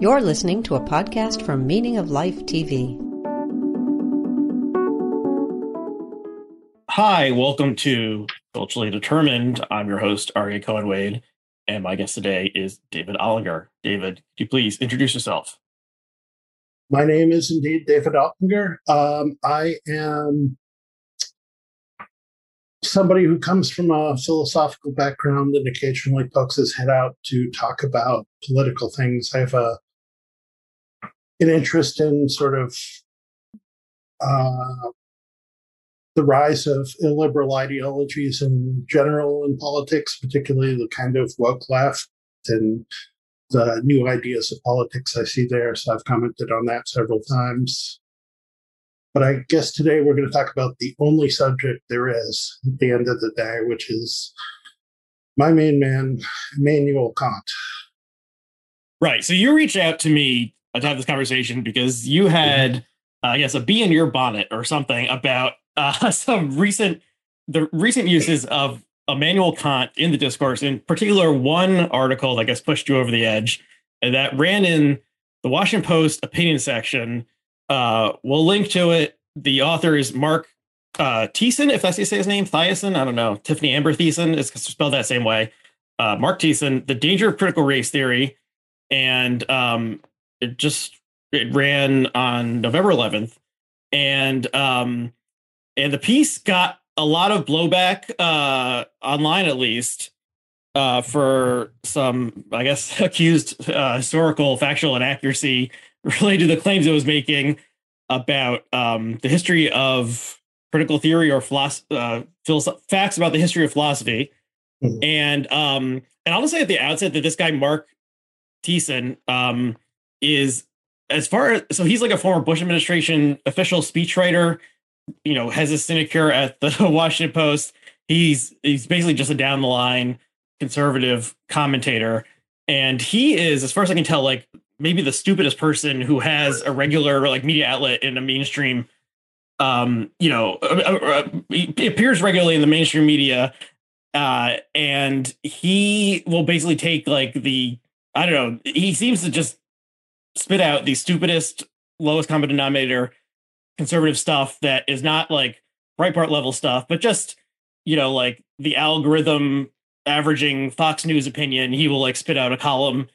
You're listening to a podcast from Meaning of Life TV. Hi, welcome to Culturally Determined. I'm your host, Aryeh Cohen Wade, and my guest today is David Ollinger. David, could you please introduce yourself? My name is indeed David Ollinger. Um, I am somebody who comes from a philosophical background and occasionally pokes his head out to talk about political things. I have a an interest in sort of uh, the rise of illiberal ideologies in general in politics, particularly the kind of woke left and the new ideas of politics I see there. So I've commented on that several times. But I guess today we're going to talk about the only subject there is at the end of the day, which is my main man, Immanuel Kant. Right. So you reached out to me to have this conversation because you had, uh, I guess, a bee in your bonnet or something about uh, some recent the recent uses of Immanuel Kant in the discourse. In particular, one article that I guess pushed you over the edge and that ran in the Washington Post opinion section uh, we'll link to it. The author is Mark uh, Thiessen, if that's how you say his name, Thiessen. I don't know. Tiffany Amber Thiessen is spelled that same way. Uh, Mark Thiessen, The Danger of Critical Race Theory. And um, it just it ran on November 11th. And um, and the piece got a lot of blowback uh, online, at least, uh, for some, I guess, accused uh, historical factual inaccuracy related to the claims it was making about um, the history of critical theory or philosophy, uh, philosoph- facts about the history of philosophy. Mm-hmm. And um, and I'll just say at the outset that this guy Mark Thiessen um, is as far as so he's like a former Bush administration official speechwriter. You know, has a sinecure at the Washington Post. He's he's basically just a down the line conservative commentator, and he is, as far as I can tell, like maybe the stupidest person who has a regular like media outlet in a mainstream um you know uh, uh, uh he appears regularly in the mainstream media uh and he will basically take like the i don't know he seems to just spit out the stupidest lowest common denominator conservative stuff that is not like Breitbart level stuff but just you know like the algorithm averaging fox news opinion he will like spit out a column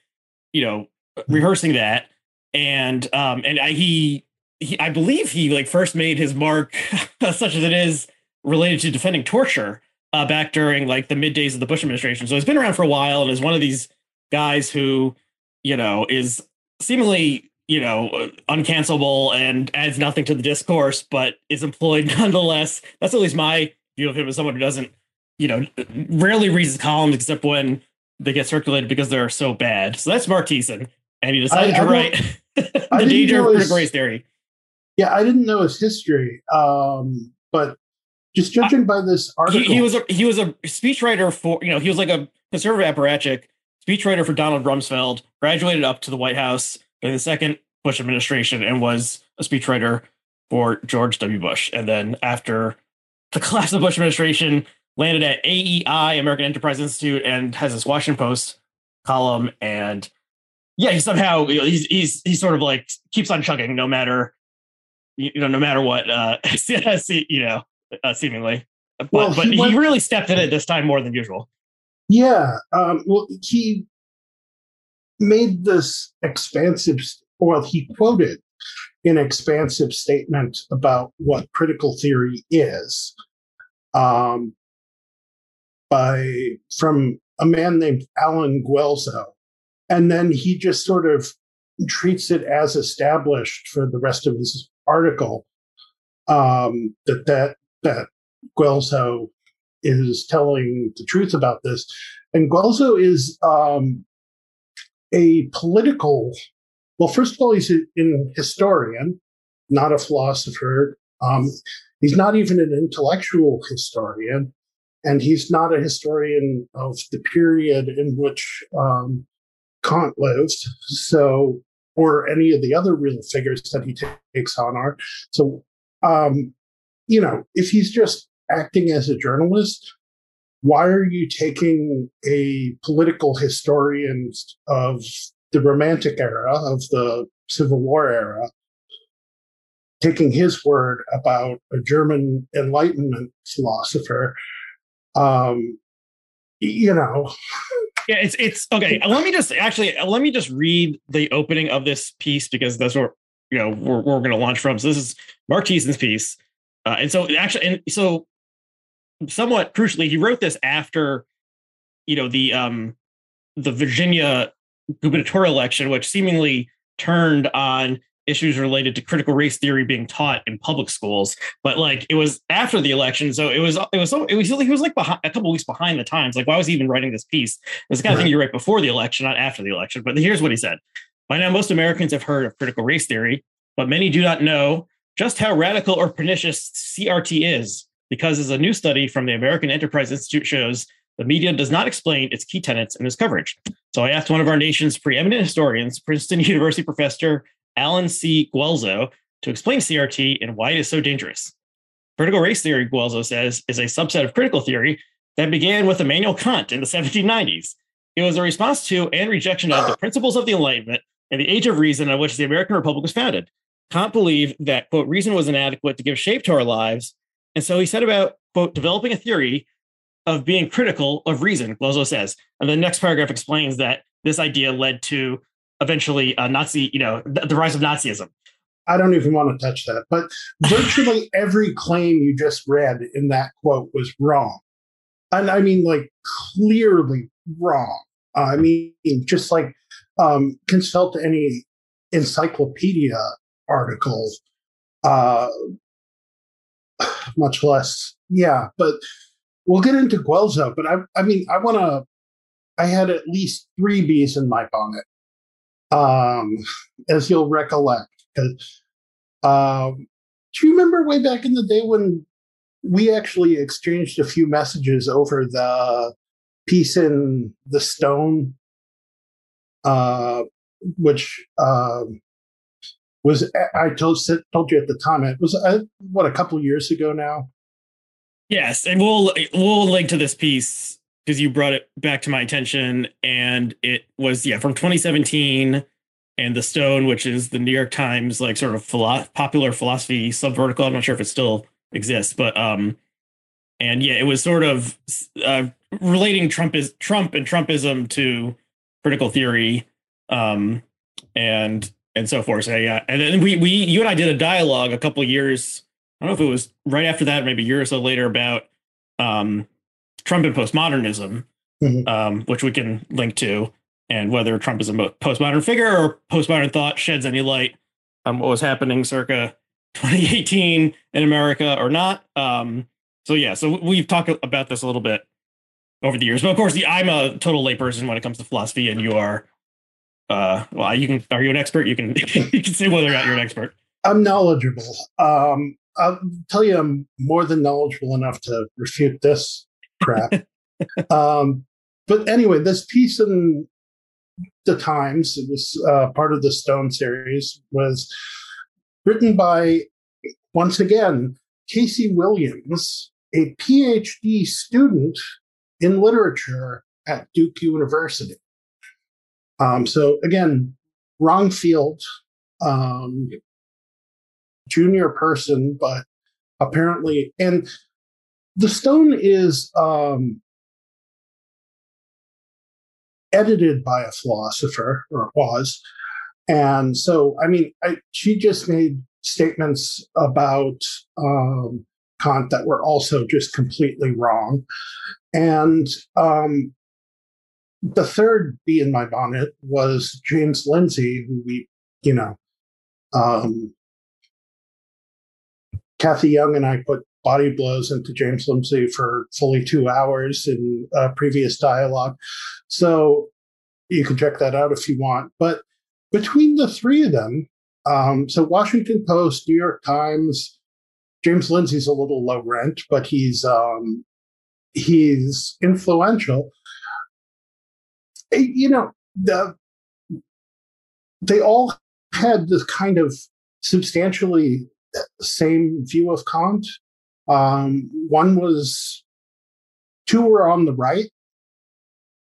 you know rehearsing that, and um, and I, he, he, I believe he like first made his mark, such as it is, related to defending torture uh, back during like the mid days of the Bush administration. So he's been around for a while and is one of these guys who, you know, is seemingly you know uncancelable and adds nothing to the discourse, but is employed nonetheless. That's at least my view of him as someone who doesn't, you know, rarely reads his columns except when they get circulated because they're so bad. So that's Mark Thiessen and he decided I, to I write the danger of critical race theory. Yeah, I didn't know his history, um, but just judging by this article, he, he, was a he was a speechwriter for you know he was like a conservative apparatchik speechwriter for Donald Rumsfeld. Graduated up to the White House in the second Bush administration and was a speechwriter for George W. Bush. And then after the collapse of the Bush administration, landed at AEI, American Enterprise Institute, and has this Washington Post column and yeah, he somehow he's he's he sort of like keeps on chugging no matter you know no matter what uh you know uh, seemingly but well, but he, went, he, really stepped in it this time more than usual yeah um well he made this expansive well he quoted an expansive statement about what critical theory is um by from a man named Alan Guelzo and then he just sort of treats it as established for the rest of his article um, that that that Guelzo is telling the truth about this, and Guelzo is um, a political. Well, first of all, he's an historian, not a philosopher. Um, he's not even an intellectual historian, and he's not a historian of the period in which um, Kant lived. So, or any of the other real figures that he takes on are. So, um, you know, if he's just acting as a journalist, why are you taking a political historian of the Romantic era of the Civil War era, taking his word about a German Enlightenment philosopher. Um, you know, yeah, it's it's okay. Let me just actually let me just read the opening of this piece because that's what you know we're we're going to launch from. So this is Mark Thiessen's piece, uh, and so actually, and so somewhat crucially, he wrote this after you know the um the Virginia gubernatorial election, which seemingly turned on issues related to critical race theory being taught in public schools. But like it was after the election, so it was it was so it was he was like behind, a couple weeks behind the times. Like why was he even writing this piece? It's the kind of thing you write before the election, not after the election. But here's what he said: By now, most Americans have heard of critical race theory, but many do not know just how radical or pernicious CRT is. Because as a new study from the American Enterprise Institute shows, the media does not explain its key tenets in its coverage. So I asked one of our nation's preeminent historians, Princeton University professor Alan C. Guelzo, to explain CRT and why it is so dangerous. Critical race theory, Guelzo says, is a subset of critical theory that began with Immanuel Kant in the 1790s. It was a response to and rejection of the principles of the Enlightenment and the Age of Reason on which the American Republic was founded. Kant believed that, quote, reason was inadequate to give shape to our lives. And so he set about, quote, developing a theory of being critical of reason, Guelzo says. And the next paragraph explains that this idea led to eventually uh, Nazi, you know, the, the rise of Nazism. I don't even want to touch that. But virtually every claim you just read in that quote was wrong. And I mean, like, clearly wrong. Uh, I mean, just like um, consult any encyclopedia article, uh, much less, yeah. But we'll get into Guelzo. But I, I mean, I want to, I had at least three bees in my bonnet um, as you'll recollect. Because Um, do you remember way back in the day when we actually exchanged a few messages over the piece in the Stone, uh, which um, was I told told you at the time it was uh, what a couple years ago now. Yes, and we'll we'll link to this piece because you brought it back to my attention and it was yeah from 2017 and the stone which is the new york times like sort of philo- popular philosophy subvertical i'm not sure if it still exists but um and yeah it was sort of uh, relating trump is trump and trumpism to critical theory um and and so forth so yeah and then we we you and i did a dialogue a couple years i don't know if it was right after that maybe a year or so later about um Trump and postmodernism, mm-hmm. um, which we can link to, and whether Trump is a postmodern figure or postmodern thought sheds any light on what was happening circa 2018 in America or not. Um, so yeah, so we've talked about this a little bit over the years, but of course, the, I'm a total layperson when it comes to philosophy, and you are. Uh, well, you can. Are you an expert? You can. you can say whether or not you're an expert. I'm knowledgeable. Um, I'll tell you, I'm more than knowledgeable enough to refute this crap. um, but anyway, this piece in the Times, it was uh, part of the Stone series, was written by, once again, Casey Williams, a PhD student in literature at Duke University. Um, so again, wrong field, um, junior person, but apparently, and the stone is um, edited by a philosopher, or was. And so, I mean, I, she just made statements about um, Kant that were also just completely wrong. And um, the third bee in my bonnet was James Lindsay, who we, you know, um, Cathy Young and I put body blows into James Lindsay for fully two hours in a previous dialogue. So you can check that out if you want. But between the three of them, um, so Washington Post, New York Times, James Lindsay's a little low rent, but he's um, he's influential. You know, the, they all had this kind of substantially same view of Kant. Um, one was two were on the right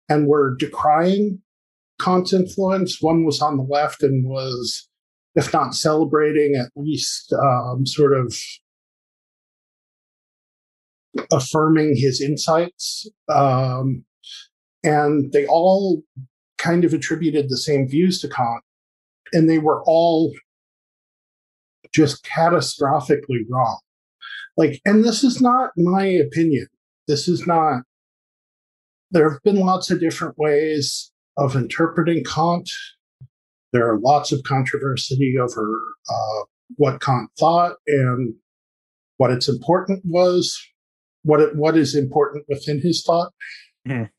and were decrying Kant's influence. One was on the left and was, if not celebrating, at least um, sort of affirming his insights. Um, and they all kind of attributed the same views to Kant, and they were all just catastrophically wrong. Like, and this is not my opinion. This is not, there have been lots of different ways of interpreting Kant. There are lots of controversy over uh, what Kant thought and what its important was, what it, what is important within his thought. Mm.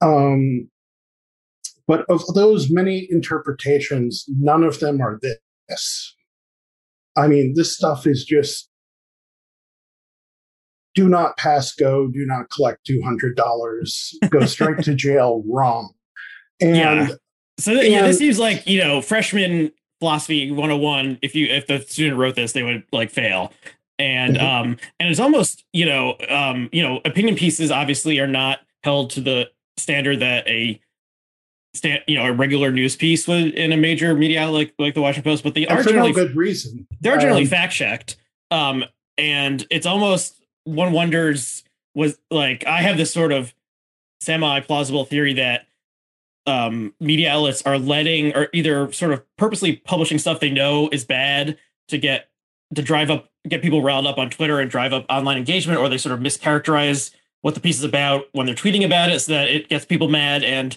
Um, but of those many interpretations, none of them are this. I mean, this stuff is just do not pass go, do not collect $200, go straight to jail, wrong. And yeah. So th- and, yeah, this seems like, you know, freshman philosophy 101 if you if the student wrote this they would like fail and mm-hmm. um and it's almost you know um you know opinion pieces obviously are not held to the standard that a stand, you know, a regular news piece would in a major media like like the Washington Post, but they and are generally no good reason. They're generally um, fact checked. Um, and it's almost one wonders was like I have this sort of semi plausible theory that um, media outlets are letting or either sort of purposely publishing stuff they know is bad to get to drive up get people riled up on Twitter and drive up online engagement, or they sort of mischaracterize what the piece is about when they're tweeting about it so that it gets people mad and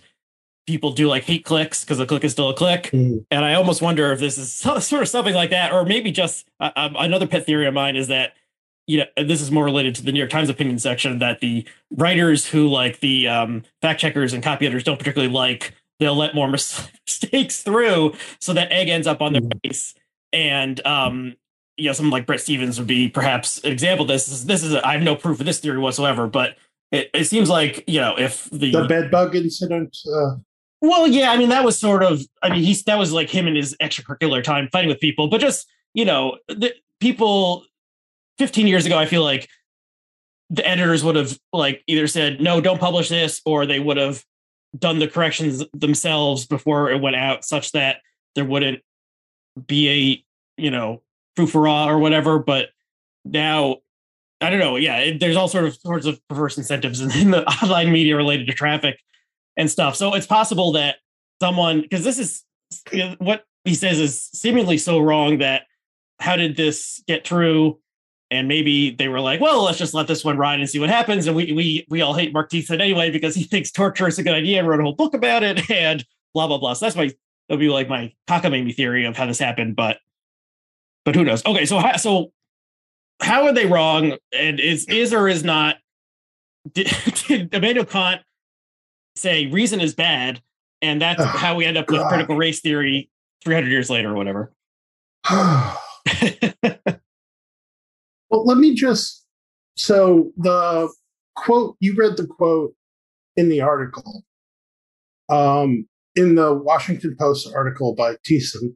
people do like hate clicks because a click is still a click. Mm. And I almost wonder if this is sort of something like that, or maybe just uh, um, another pet theory of mine is that, you know, this is more related to the New York Times opinion section that the writers who like the um, fact checkers and copy editors don't particularly like, they'll let more mistakes through so that egg ends up on their mm. face. And, um, you know, someone like Bret Stephens would be perhaps an example of this. This is, this is a, I have no proof of this theory whatsoever, but it, it seems like, you know, if the, the bed bug incident, uh well, yeah, I mean that was sort of I mean he's that was like him in his extracurricular time fighting with people, but just you know the people 15 years ago I feel like the editors would have like either said no, don't publish this, or they would have done the corrections themselves before it went out, such that there wouldn't be a you know foofara or whatever. But now I don't know. Yeah, it, there's all sort of sorts of perverse incentives in the online media related to traffic and stuff. So it's possible that someone, because this is you know, what he says is seemingly so wrong that how did this get through? And maybe they were like, well, let's just let this one ride and see what happens. And we we we all hate Mark Thiessen anyway because he thinks torture is a good idea and wrote a whole book about it and blah blah blah. So that's my that'll be like my cockamamie theory of how this happened, but but who knows? Okay, so how, so how are they wrong? And is is or is not did, did Immanuel Kant say reason is bad, and that's oh, how we end up with God. critical race theory 300 years later or whatever. well, let me just so the quote you read the quote in the article um, in the Washington Post article by Thiessen.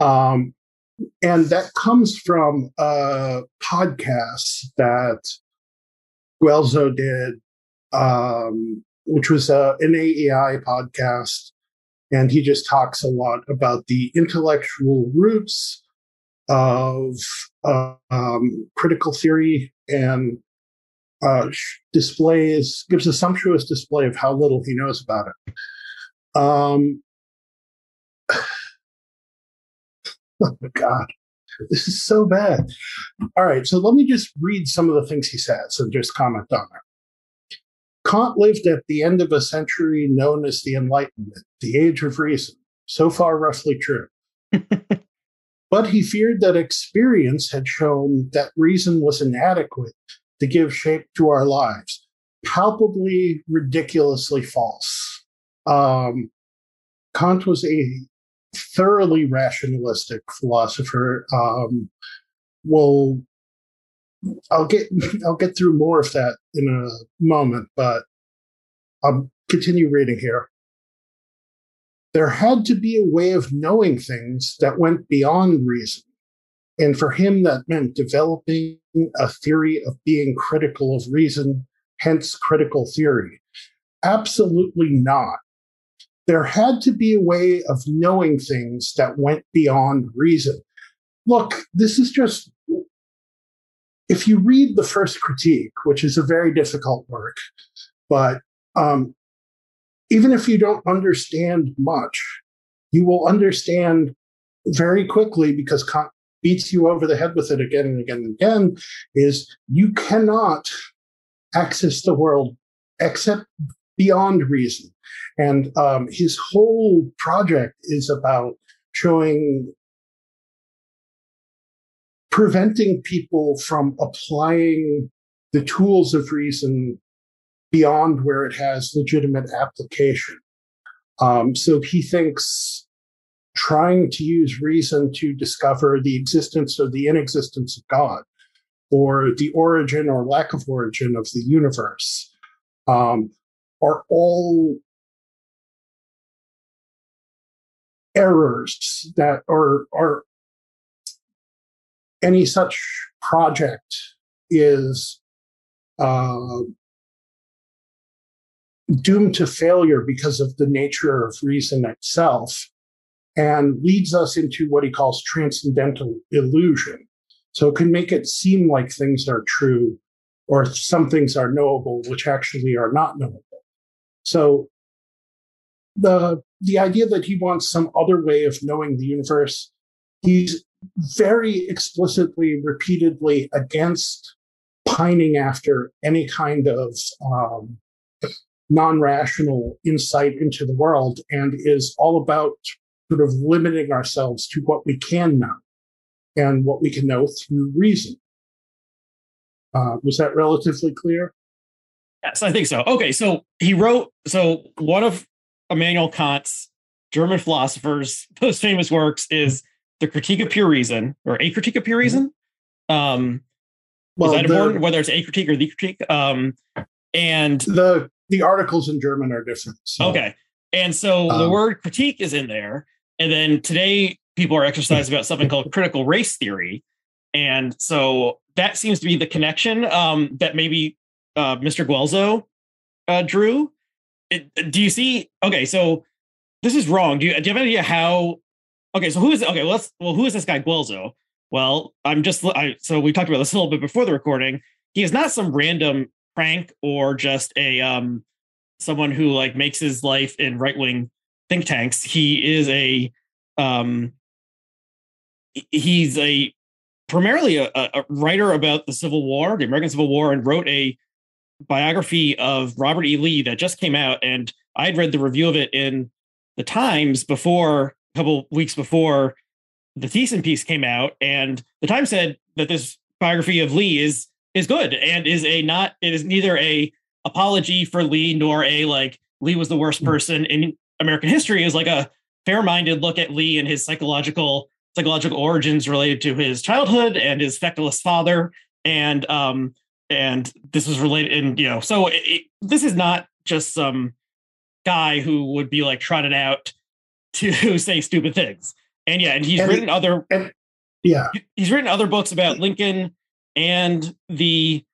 Um, and that comes from a podcast that Guelzo did um, which was uh, an AEI podcast. And he just talks a lot about the intellectual roots of uh, um, critical theory and uh, displays, gives a sumptuous display of how little he knows about it. Um, oh my God, this is so bad. All right, so let me just read some of the things he says and just comment on it. Kant lived at the end of a century known as the Enlightenment, the Age of Reason. So far, roughly true. but he feared that experience had shown that reason was inadequate to give shape to our lives. Palpably, ridiculously false. Um, Kant was a thoroughly rationalistic philosopher. Um, will I'll get I'll get through more of that in a moment, but I'll continue reading here. There had to be a way of knowing things that went beyond reason. And for him, that meant developing a theory of being critical of reason, hence critical theory. Absolutely not. There had to be a way of knowing things that went beyond reason. Look, this is just, if you read the first critique, which is a very difficult work, but um, even if you don't understand much, you will understand very quickly because Kant beats you over the head with it again and again and again is you cannot access the world except beyond reason. And um, his whole project is about showing preventing people from applying the tools of reason beyond where it has legitimate application. Um, so he thinks trying to use reason to discover the existence or the inexistence of God or the origin or lack of origin of the universe um, are all errors that are are any such project is uh, doomed to failure because of the nature of reason itself and leads us into what he calls transcendental illusion. So it can make it seem like things are true or some things are knowable, which actually are not knowable. So the the idea that he wants some other way of knowing the universe, he's very explicitly, repeatedly against pining after any kind of um, non-rational insight into the world, and is all about sort of limiting ourselves to what we can know and what we can know through reason. Uh, was that relatively clear? Yes, I think so. Okay, so he wrote so one of Immanuel Kant's German philosophers' most famous works is the Critique of Pure Reason or A Critique of Pure mm-hmm. Reason. Um, well, is that the, important? Whether it's A Critique or the Critique? Um, and the the articles in German are different. So, okay, and so um, the word critique is in there, and then today people are exercised about something called critical race theory, and so that seems to be the connection um, that maybe uh, Mr. Guelzo uh, drew. It, do you see? Okay, so this is wrong. Do you, do you have any idea how? Okay, so who is okay? Well, let's well, who is this guy Guelzo? Well, I'm just I, so we talked about this a little bit before the recording. He is not some random prank or just a um someone who like makes his life in right wing think tanks. He is a um he's a primarily a, a, writer about the Civil War, the American Civil War, and wrote a biography of Robert E. Lee that just came out. And I'd read the review of it in the Times before a couple weeks before the Thiessen piece came out, and the Times said that this biography of Lee is is good and is a not it is neither a apology for Lee nor a like Lee was the worst hmm. person in American history is like a fair-minded look at Lee and his psychological psychological origins related to his childhood and his feckless father and um and this was related and you know so it, it, this is not just some guy who would be like trotted out to say stupid things and yeah and he's and written other and, yeah he's written other books about lincoln and the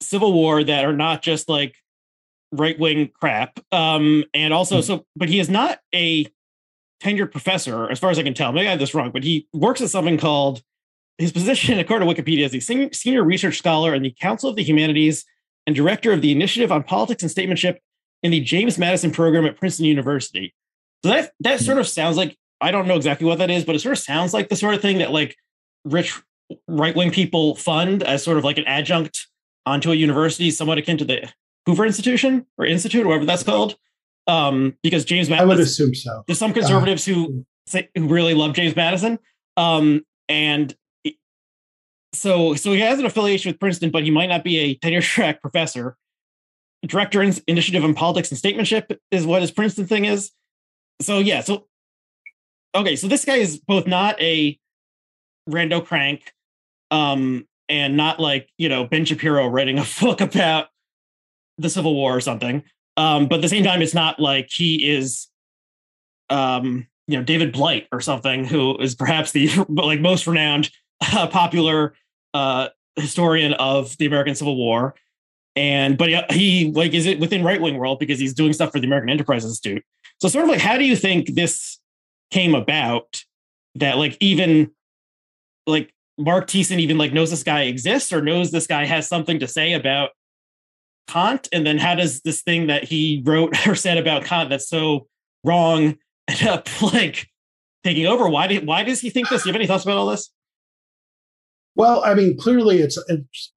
civil war that are not just like right wing crap um and also mm-hmm. so but he is not a tenured professor, as far as I can tell. Maybe I have this wrong, but he works at something called his position, according to Wikipedia, is a senior research scholar in the Council of the Humanities and director of the Initiative on Politics and Statesmanship in the James Madison program at Princeton University. So that that sort of sounds like I don't know exactly what that is, but it sort of sounds like the sort of thing that like rich right wing people fund as sort of like an adjunct onto a university, somewhat akin to the Hoover Institution or Institute, or whatever that's called um, because James Madison. I would assume so. There's some conservatives uh, who say, who really love James Madison, um, and so so he has an affiliation with Princeton, but he might not be a tenure track professor. Director in Initiative on Politics and Statesmanship is what his Princeton thing is. So yeah, so okay, so this guy is both not a rando crank, um, and not like you know Ben Shapiro writing a book about the Civil War or something. Um, but at the same time, it's not like he is, um, you know, David Blight or something, who is perhaps the like most renowned uh, popular uh, historian of the American Civil War. And but he, he like is it within right wing world because he's doing stuff for the American Enterprise Institute. So sort of like, how do you think this came about? That like even like Mark Thiessen even like knows this guy exists or knows this guy has something to say about Kant, and then how does this thing that he wrote or said about Kant that's so wrong end up like taking over? Why did why does he think this? Do you have any thoughts about all this? Well, I mean, clearly it's, it's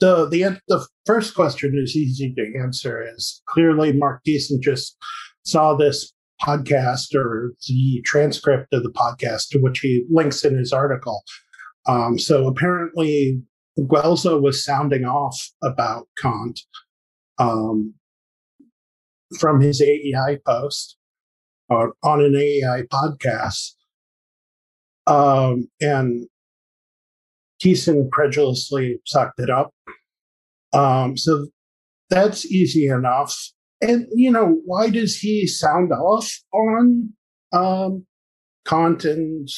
the the the first question is easy to answer. Is clearly Mark Thiessen just saw this podcast or the transcript of the podcast to which he links in his article. Um, so apparently, Guelzo was sounding off about Kant um, from his AEI post or uh, on an AEI podcast. Um, and Thiessen credulously sucked it up. Um, so that's easy enough. And, you know, why does he sound off on um, Kant and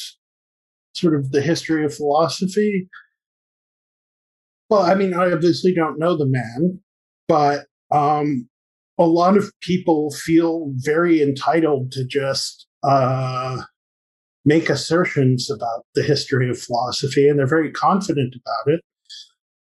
sort of the history of philosophy? Well, I mean, I obviously don't know the man, but um, a lot of people feel very entitled to just uh, make assertions about the history of philosophy, and they're very confident about it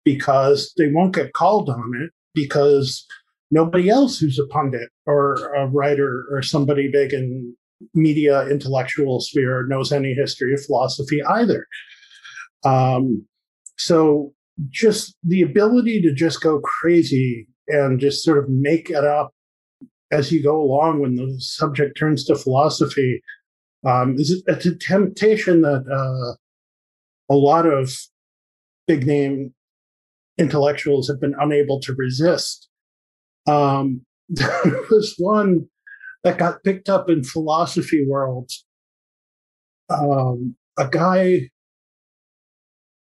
because they won't get called on it because nobody else who's a pundit or a writer or somebody big in media intellectual sphere knows any history of philosophy either. Um, so just the ability to just go crazy and just sort of make it up as you go along when the subject turns to philosophy um, is a temptation that uh, a lot of big name intellectuals have been unable to resist. Um, there was one that got picked up in philosophy world. Um, a guy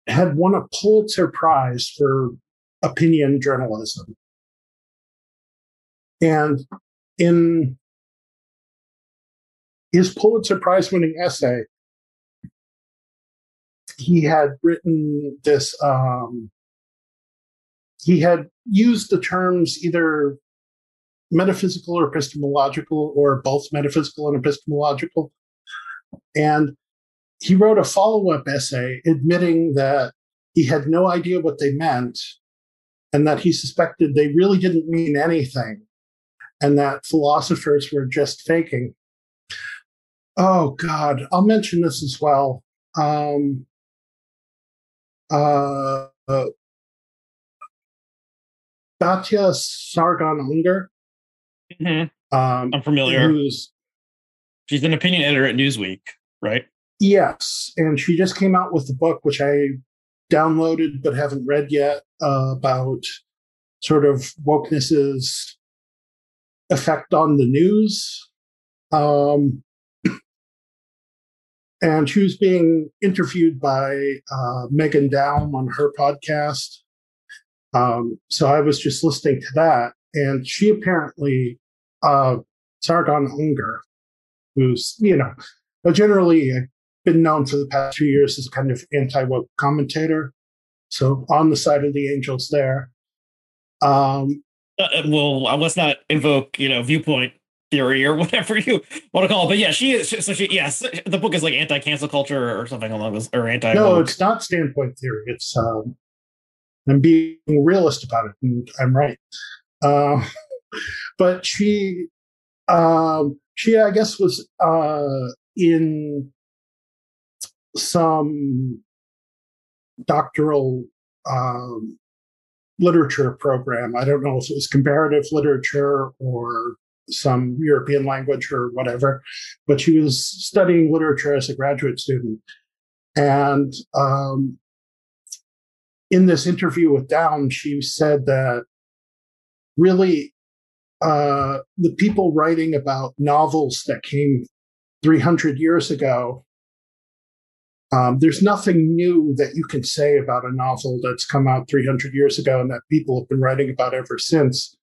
had won a Pulitzer Prize for opinion journalism. And in his Pulitzer Prize winning essay, he had written this, um, he had used the terms either metaphysical or epistemological, or both metaphysical and epistemological. And he wrote a follow up essay admitting that he had no idea what they meant and that he suspected they really didn't mean anything and that philosophers were just faking. Oh, God. I'll mention this as well. Um, uh, uh, Batya Sargon Ungar. Mm-hmm. Um, I'm familiar. Who's, She's an opinion editor at Newsweek, right? Yes. And she just came out with a book, which I downloaded but haven't read yet, uh, about sort of wokeness's effect on the news. Um, and she was being interviewed by uh, Meghan Daum on her podcast. Um, so I was just listening to that, and she apparently, uh, Sargon Ungar, who's you know generally been known for the past few years as a kind of anti woke commentator, so on the side of the angels there. Um, uh well, let's not invoke you know viewpoint theory or whatever you want to call it. But yeah, she is. So she, yes, the book is like anti cancel culture or something along those, or anti. No, it's not standpoint theory. It's um, I'm being realist about it, and I'm right. Uh, but she, um, she, I guess, was uh, in some doctoral um, literature program. I don't know if it was comparative literature or some European language or whatever, but she was studying literature as a graduate student. And um, in this interview with Daum, she said that really uh, the people writing about novels that came 300 years ago, um, there's nothing new that you can say about a novel that's come out 300 years ago and that people have been writing about ever since.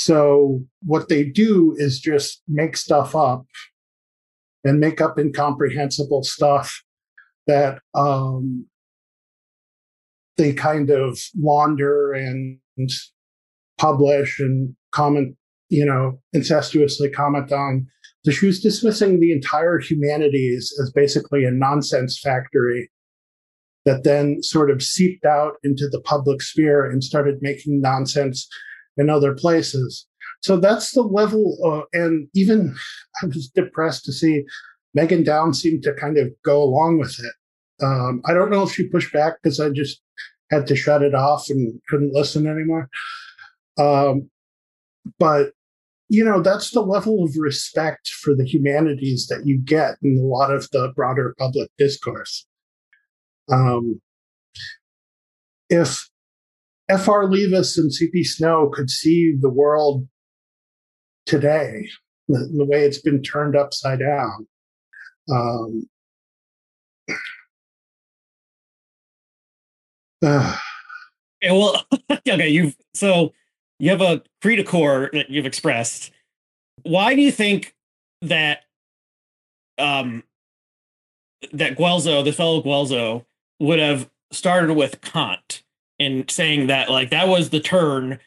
So what they do is just make stuff up and make up incomprehensible stuff that um, they kind of launder and publish and comment you know, incestuously comment on. So she was dismissing the entire humanities as basically a nonsense factory that then sort of seeped out into the public sphere and started making nonsense in other places. So that's the level, of, and even I was depressed to see Meghan Daum seem to kind of go along with it. Um, I don't know if she pushed back because I just had to shut it off and couldn't listen anymore. Um, but you know that's the level of respect for the humanities that you get in a lot of the broader public discourse. Um, if F.R. Leavis and C.P. Snow could see the world today, the, the way it's been turned upside down, um, uh, well, okay, you've so you have a creed core that you've expressed. Why do you think that um that Guelzo, the fellow Guelzo, would have started with Kant and saying that like that was the turn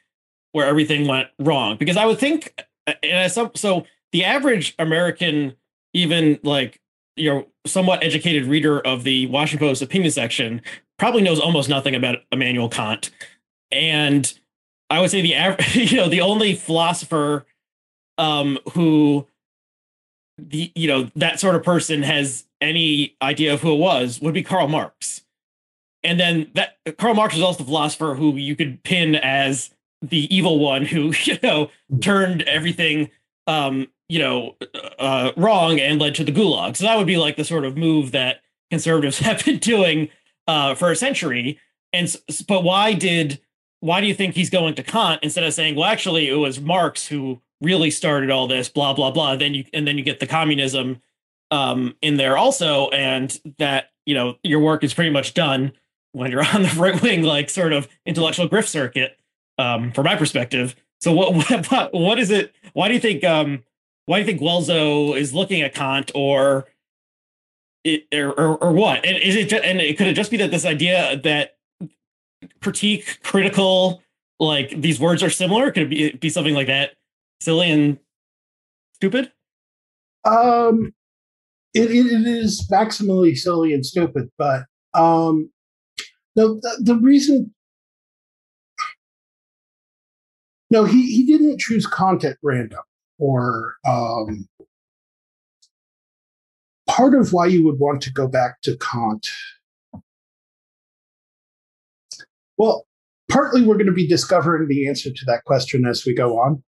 where everything went wrong? Because I would think, and some so the average American, even like you know somewhat educated reader of the Washington Post opinion section probably knows almost nothing about Immanuel Kant, and I would say the average, you know the only philosopher um, who the you know that sort of person has any idea of who it was would be Karl Marx, and then that Karl Marx is also the philosopher who you could pin as the evil one who you know turned everything um, you know, uh, wrong and led to the gulag. So that would be like the sort of move that conservatives have been doing uh, for a century. And but why did why do you think he's going to Kant instead of saying, well, actually, it was Marx who really started all this, blah blah blah. Then you and then you get the communism um, in there also, and that you know your work is pretty much done when you're on the right wing, like sort of intellectual grift circuit. Um, from my perspective. So what what what is it? Why do you think um, why do you think Guelzo is looking at Kant or it, or, or, or what? And is it just, and it could it just be that this idea that critique, critical, like these words are similar? Could it be, be something like that, silly and stupid? Um, it, it is maximally silly and stupid, but um, no, the, the reason. No, he, he didn't choose Kant at random or um, part of why you would want to go back to Kant. Well, partly we're going to be discovering the answer to that question as we go on,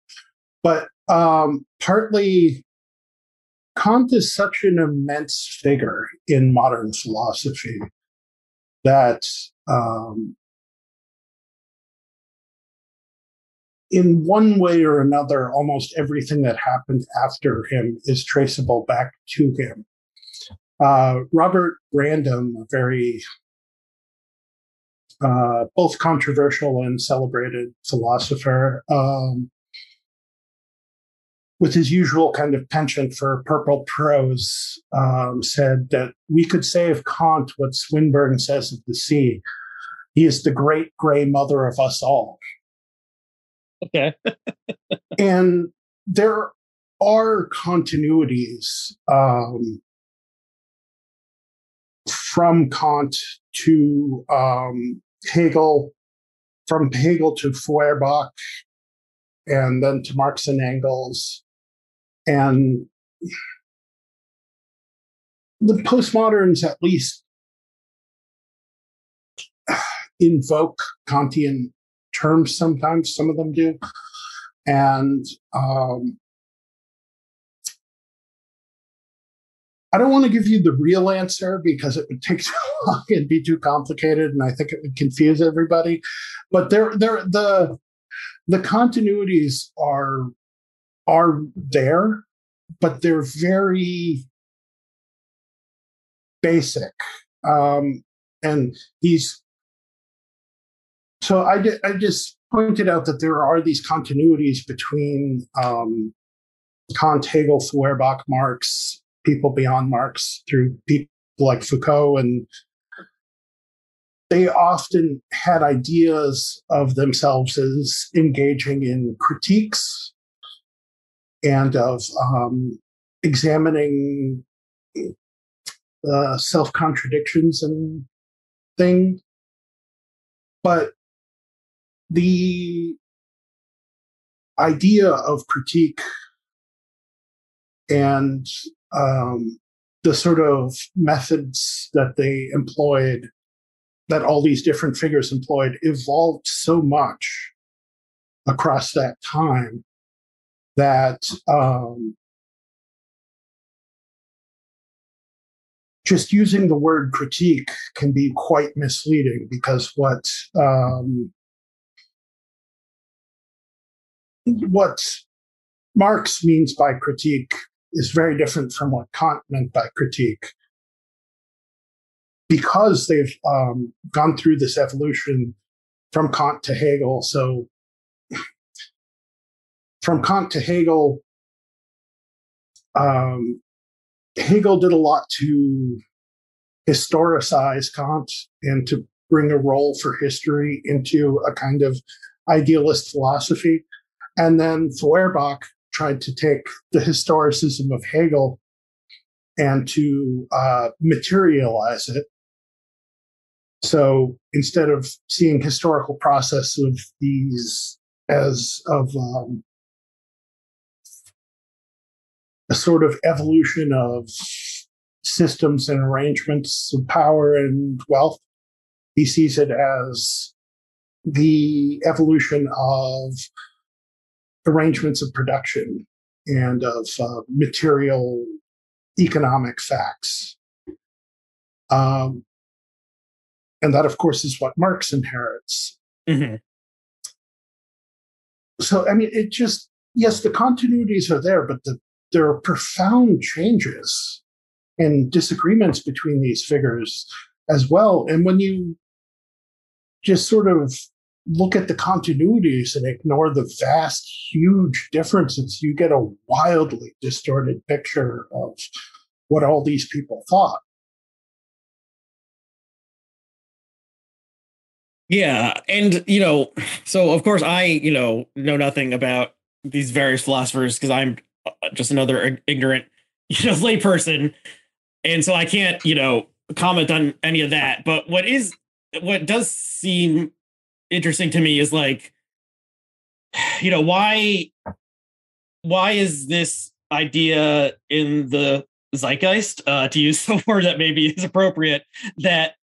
but um, partly Kant is such an immense figure in modern philosophy that um, in one way or another, almost everything that happened after him is traceable back to him. Uh, Robert Brandom, a very uh, both controversial and celebrated philosopher, um, with his usual kind of penchant for purple prose, um, said that we could say of Kant what Swinburne says of the sea. He is the great gray mother of us all. Okay. and there are continuities um, from Kant to um, Hegel, from Hegel to Feuerbach, and then to Marx and Engels. And the postmoderns, at least, invoke Kantian terms sometimes, some of them do. And um, I don't want to give you the real answer because it would take too long and be too complicated, and I think it would confuse everybody. But there, there, the the continuities are are there, but they're very basic. Um, and he's so I, I just pointed out that there are these continuities between um, Kant, Hegel, Feuerbach, Marx, people beyond Marx, through people like Foucault, and they often had ideas of themselves as engaging in critiques and of um, examining uh, self contradictions and things. But the idea of critique and um, the sort of methods that they employed, that all these different figures employed, evolved so much across that time that um, just using the word critique can be quite misleading because what um, what Marx means by critique is very different from what Kant meant by critique. Because they've um, gone through this evolution from Kant to Hegel, so from Kant to Hegel, um, Hegel did a lot to historicize Kant and to bring a role for history into a kind of idealist philosophy. And then Feuerbach tried to take the historicism of Hegel and to uh, materialize it. So instead of seeing historical process of these as of um, a sort of evolution of systems and arrangements of power and wealth, he sees it as the evolution of arrangements of production and of uh, material economic facts. Um, and that, of course, is what Marx inherits. Mm-hmm. So, I mean, it just, yes, the continuities are there, but the, there are profound changes and disagreements between these figures as well. And when you just sort of look at the continuities and ignore the vast, huge differences, you get a wildly distorted picture of what all these people thought. Yeah. And, you know, so of course I, you know, know nothing about these various philosophers because I'm just another ignorant, you know, layperson. And so I can't, you know, comment on any of that. But what is, what does seem interesting to me is like you know why why is this idea in the zeitgeist uh, to use the word that maybe is appropriate that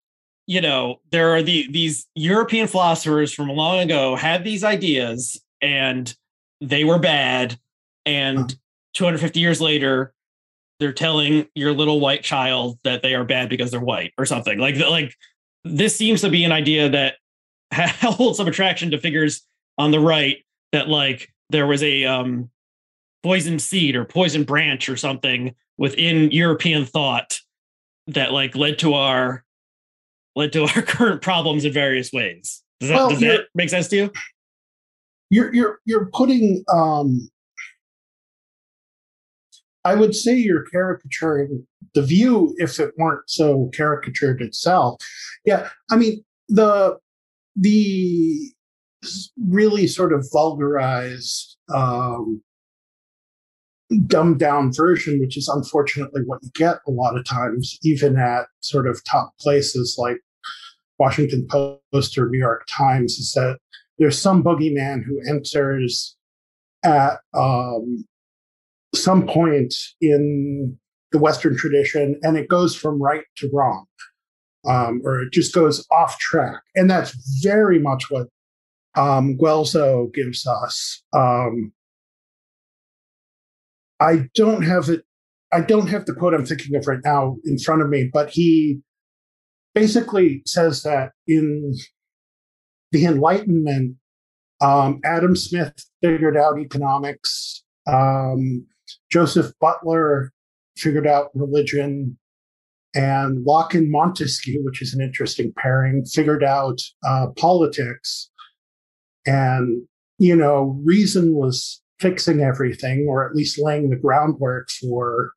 you know there are the these european philosophers from long ago had these ideas and they were bad and 250 years later they're telling your little white child that they are bad because they're white or something like like this seems to be an idea that hold some attraction to figures on the right that like there was a um poison seed or poison branch or something within European thought that like led to our led to our current problems in various ways. Does that, well, does that make sense to you? You're you're you're putting um I would say you're caricaturing the view if it weren't so caricatured itself. Yeah, I mean the the really sort of vulgarized, um, dumbed down version, which is unfortunately what you get a lot of times, even at sort of top places like Washington Post or New York Times, is that there's some boogeyman who enters at um, some point in the Western tradition and it goes from right to wrong um, or it just goes off track. And that's very much what um, Guelzo gives us. Um, I don't have it. I don't have the quote I'm thinking of right now in front of me, but he basically says that in the Enlightenment, um, Adam Smith figured out economics. Um, Joseph Butler figured out religion and Locke and Montesquieu, which is an interesting pairing, figured out uh, politics. And, you know, reason was fixing everything, or at least laying the groundwork for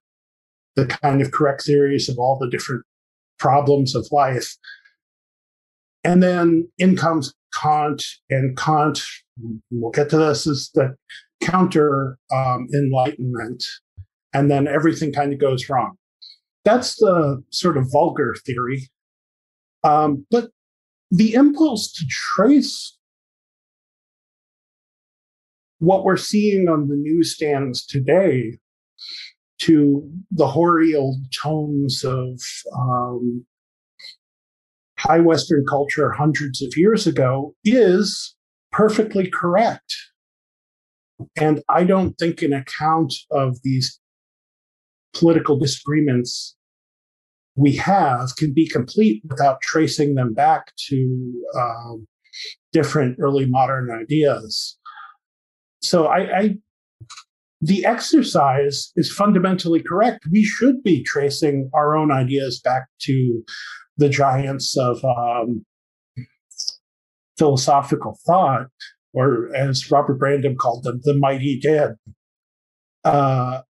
the kind of correct theories of all the different problems of life. And then in comes Kant, and Kant, we'll get to this, is that counter um, enlightenment, and then everything kind of goes wrong. That's the sort of vulgar theory. Um, but the impulse to trace what we're seeing on the newsstands today to the hoary old tomes of um, high Western culture hundreds of years ago is perfectly correct. And I don't think an account of these political disagreements we have can be complete without tracing them back to um, different early modern ideas. So I, I, the exercise is fundamentally correct. We should be tracing our own ideas back to the giants of um, philosophical thought, or as Robert Brandom called them, the mighty dead. Uh,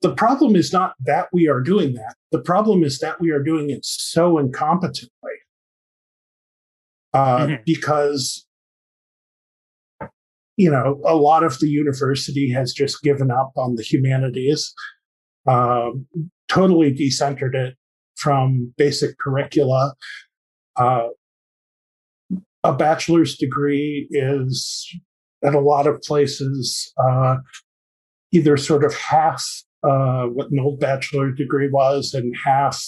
the problem is not that we are doing that. The problem is that we are doing it so incompetently. Uh, mm-hmm. Because, you know, a lot of the university has just given up on the humanities, uh, totally decentered it from basic curricula. Uh, a bachelor's degree is at a lot of places uh, either sort of half uh, what an old bachelor degree was and half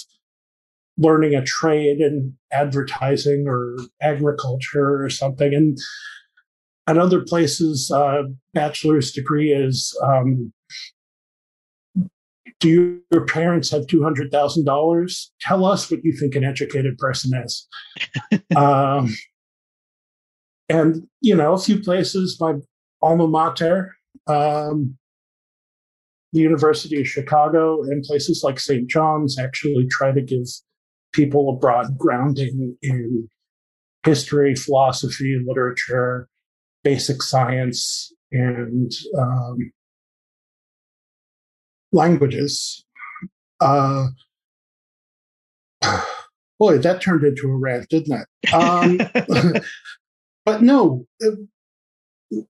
learning a trade in advertising or agriculture or something. And at other places, uh, bachelor's degree is um, do your parents have $200,000? Tell us what you think an educated person is. um, and, you know, a few places, my alma mater, um, the University of Chicago, and places like St. John's actually try to give people a broad grounding in history, philosophy, literature, basic science, and um, languages. Uh, boy, that turned into a rant, didn't it? Um, but no, uh,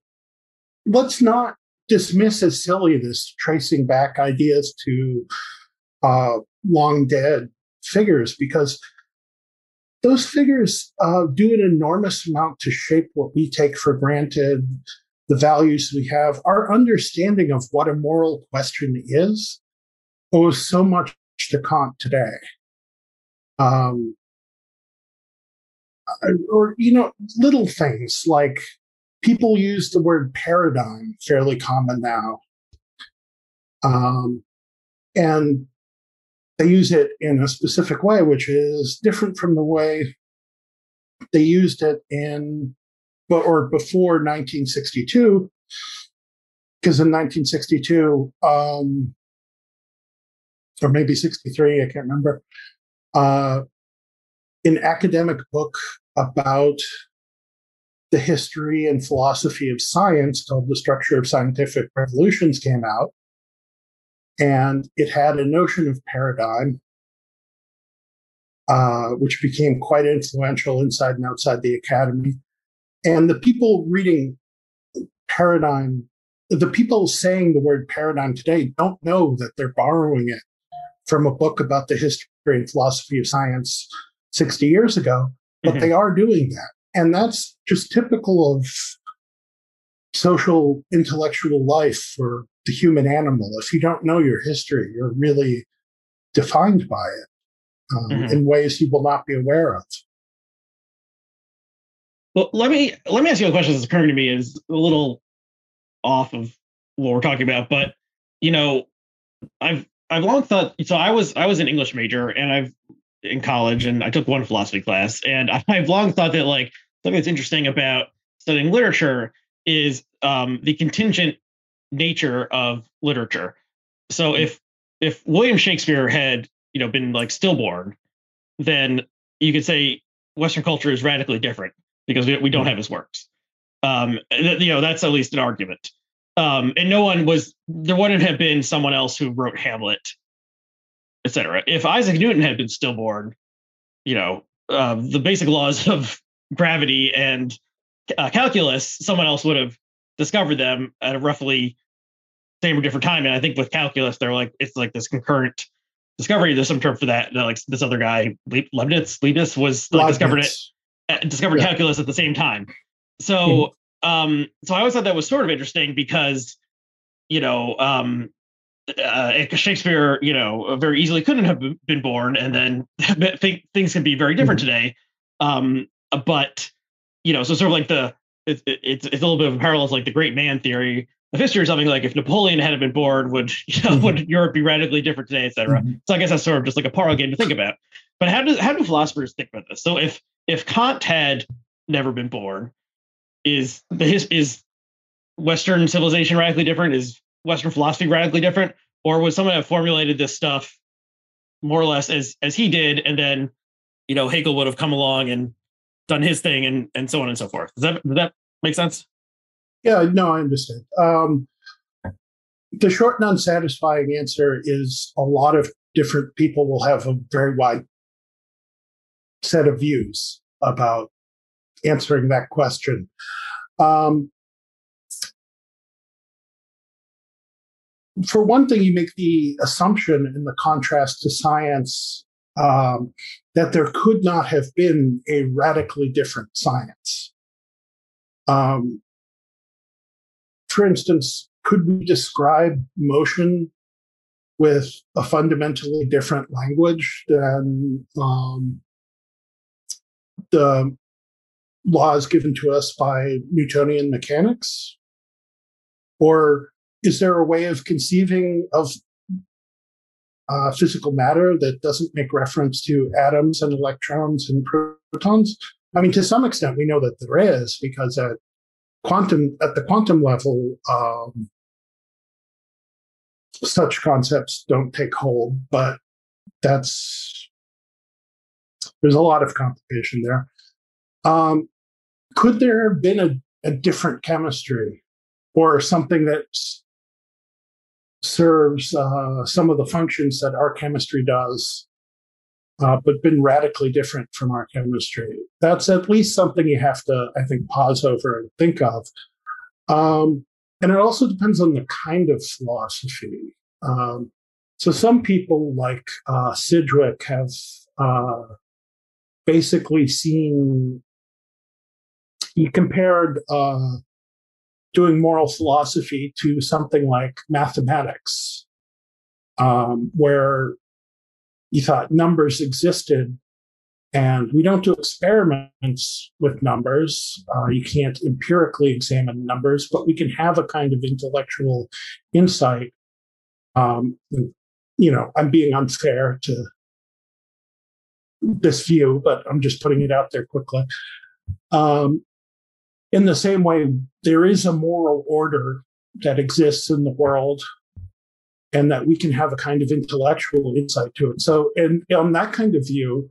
let's not dismiss as silly this tracing back ideas to uh, long dead figures because those figures uh, do an enormous amount to shape what we take for granted the values we have, our understanding of what a moral question is owes so much to Kant today. Um, or, you know, little things like people use the word paradigm fairly common now. Um, and they use it in a specific way, which is different from the way they used it in but or before 1962, because in 1962, um, or maybe 63, I can't remember, uh, an academic book about the history and philosophy of science called The Structure of Scientific Revolutions came out. And it had a notion of paradigm, uh, which became quite influential inside and outside the academy. And the people reading paradigm, the people saying the word paradigm today don't know that they're borrowing it from a book about the history and philosophy of science 60 years ago, but mm-hmm. they are doing that. And that's just typical of social intellectual life for the human animal. If you don't know your history, you're really defined by it um, mm-hmm. in ways you will not be aware of. Well, let me let me ask you a question that's occurring to me is a little off of what we're talking about, but you know, I've I've long thought so I was I was an English major and I've in college and I took one philosophy class and I've long thought that like something that's interesting about studying literature is um, the contingent nature of literature. So if if William Shakespeare had you know been like stillborn, then you could say Western culture is radically different because we, we don't mm-hmm. have his works. Um, you know, that's at least an argument. Um, and no one was there wouldn't have been someone else who wrote Hamlet, etc. If Isaac Newton had been stillborn, you know, uh, the basic laws of gravity and uh, calculus, someone else would have discovered them at a roughly same or different time. And I think with calculus, they're like it's like this concurrent discovery. There's some term for that. that like this other guy, Leibniz, Leibniz was like, discovered it, uh, discovered yeah. calculus at the same time. So, mm-hmm. um, so I always thought that was sort of interesting because, you know, um, uh, Shakespeare, you know, very easily couldn't have been born, and then things can be very different mm-hmm. today. Um, but you know, so sort of like the it's it's it's a little bit of a parallel to like the great man theory of history or something like if Napoleon hadn't been born, would you know, mm-hmm. would Europe be radically different today, etc. Mm-hmm. So I guess that's sort of just like a parallel game to think about. But how does how do philosophers think about this? So if if Kant had never been born, is the his is Western civilization radically different? Is Western philosophy radically different, or was someone that formulated this stuff more or less as as he did, and then you know Hegel would have come along and done his thing, and and so on and so forth? Does that does that make sense? Yeah, no, I understand. Um, the short and unsatisfying answer is a lot of different people will have a very wide set of views about answering that question. Um, for one thing, you make the assumption in the contrast to science um, that there could not have been a radically different science. Um, for instance, could we describe motion with a fundamentally different language than um, the laws given to us by Newtonian mechanics? Or is there a way of conceiving of uh, physical matter that doesn't make reference to atoms and electrons and protons? I mean, to some extent, we know that there is because at quantum at the quantum level, um, such concepts don't take hold, but that's there's a lot of complication there. Um, could there have been a, a different chemistry or something that serves uh, some of the functions that our chemistry does, uh, but been radically different from our chemistry? That's at least something you have to, I think, pause over and think of. Um, and it also depends on the kind of philosophy. Um, so some people like uh, Sidgwick have uh, basically seen he compared uh, doing moral philosophy to something like mathematics, um, where you thought numbers existed and we don't do experiments with numbers. Uh, you can't empirically examine numbers, but we can have a kind of intellectual insight. Um, you know, I'm being unfair to this view, but I'm just putting it out there quickly. Um, in the same way, there is a moral order that exists in the world and that we can have a kind of intellectual insight to it. So, in, on that kind of view,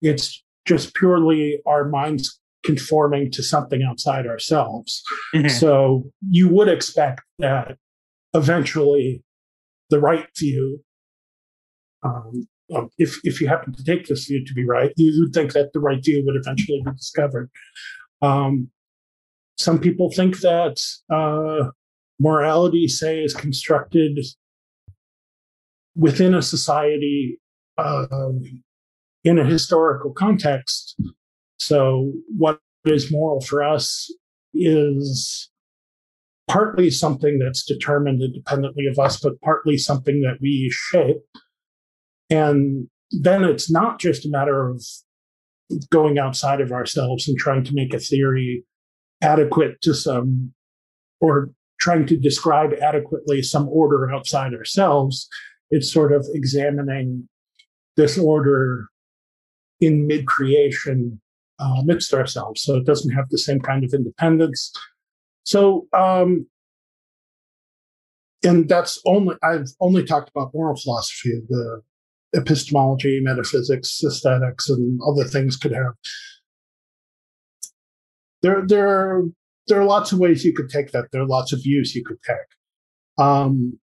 it's just purely our minds conforming to something outside ourselves. Mm-hmm. So, you would expect that eventually the right view, um, if, if you happen to take this view to be right, you would think that the right view would eventually be discovered. Um, some people think that uh, morality, say, is constructed within a society uh, in a historical context. So, what is moral for us is partly something that's determined independently of us, but partly something that we shape. And then it's not just a matter of going outside of ourselves and trying to make a theory adequate to some, or trying to describe adequately some order outside ourselves. It's sort of examining this order in mid creation uh, amidst ourselves. So it doesn't have the same kind of independence. So, um, and that's only, I've only talked about moral philosophy, the epistemology, metaphysics, aesthetics, and other things could have there there there are lots of ways you could take that. There are lots of views you could take. Um,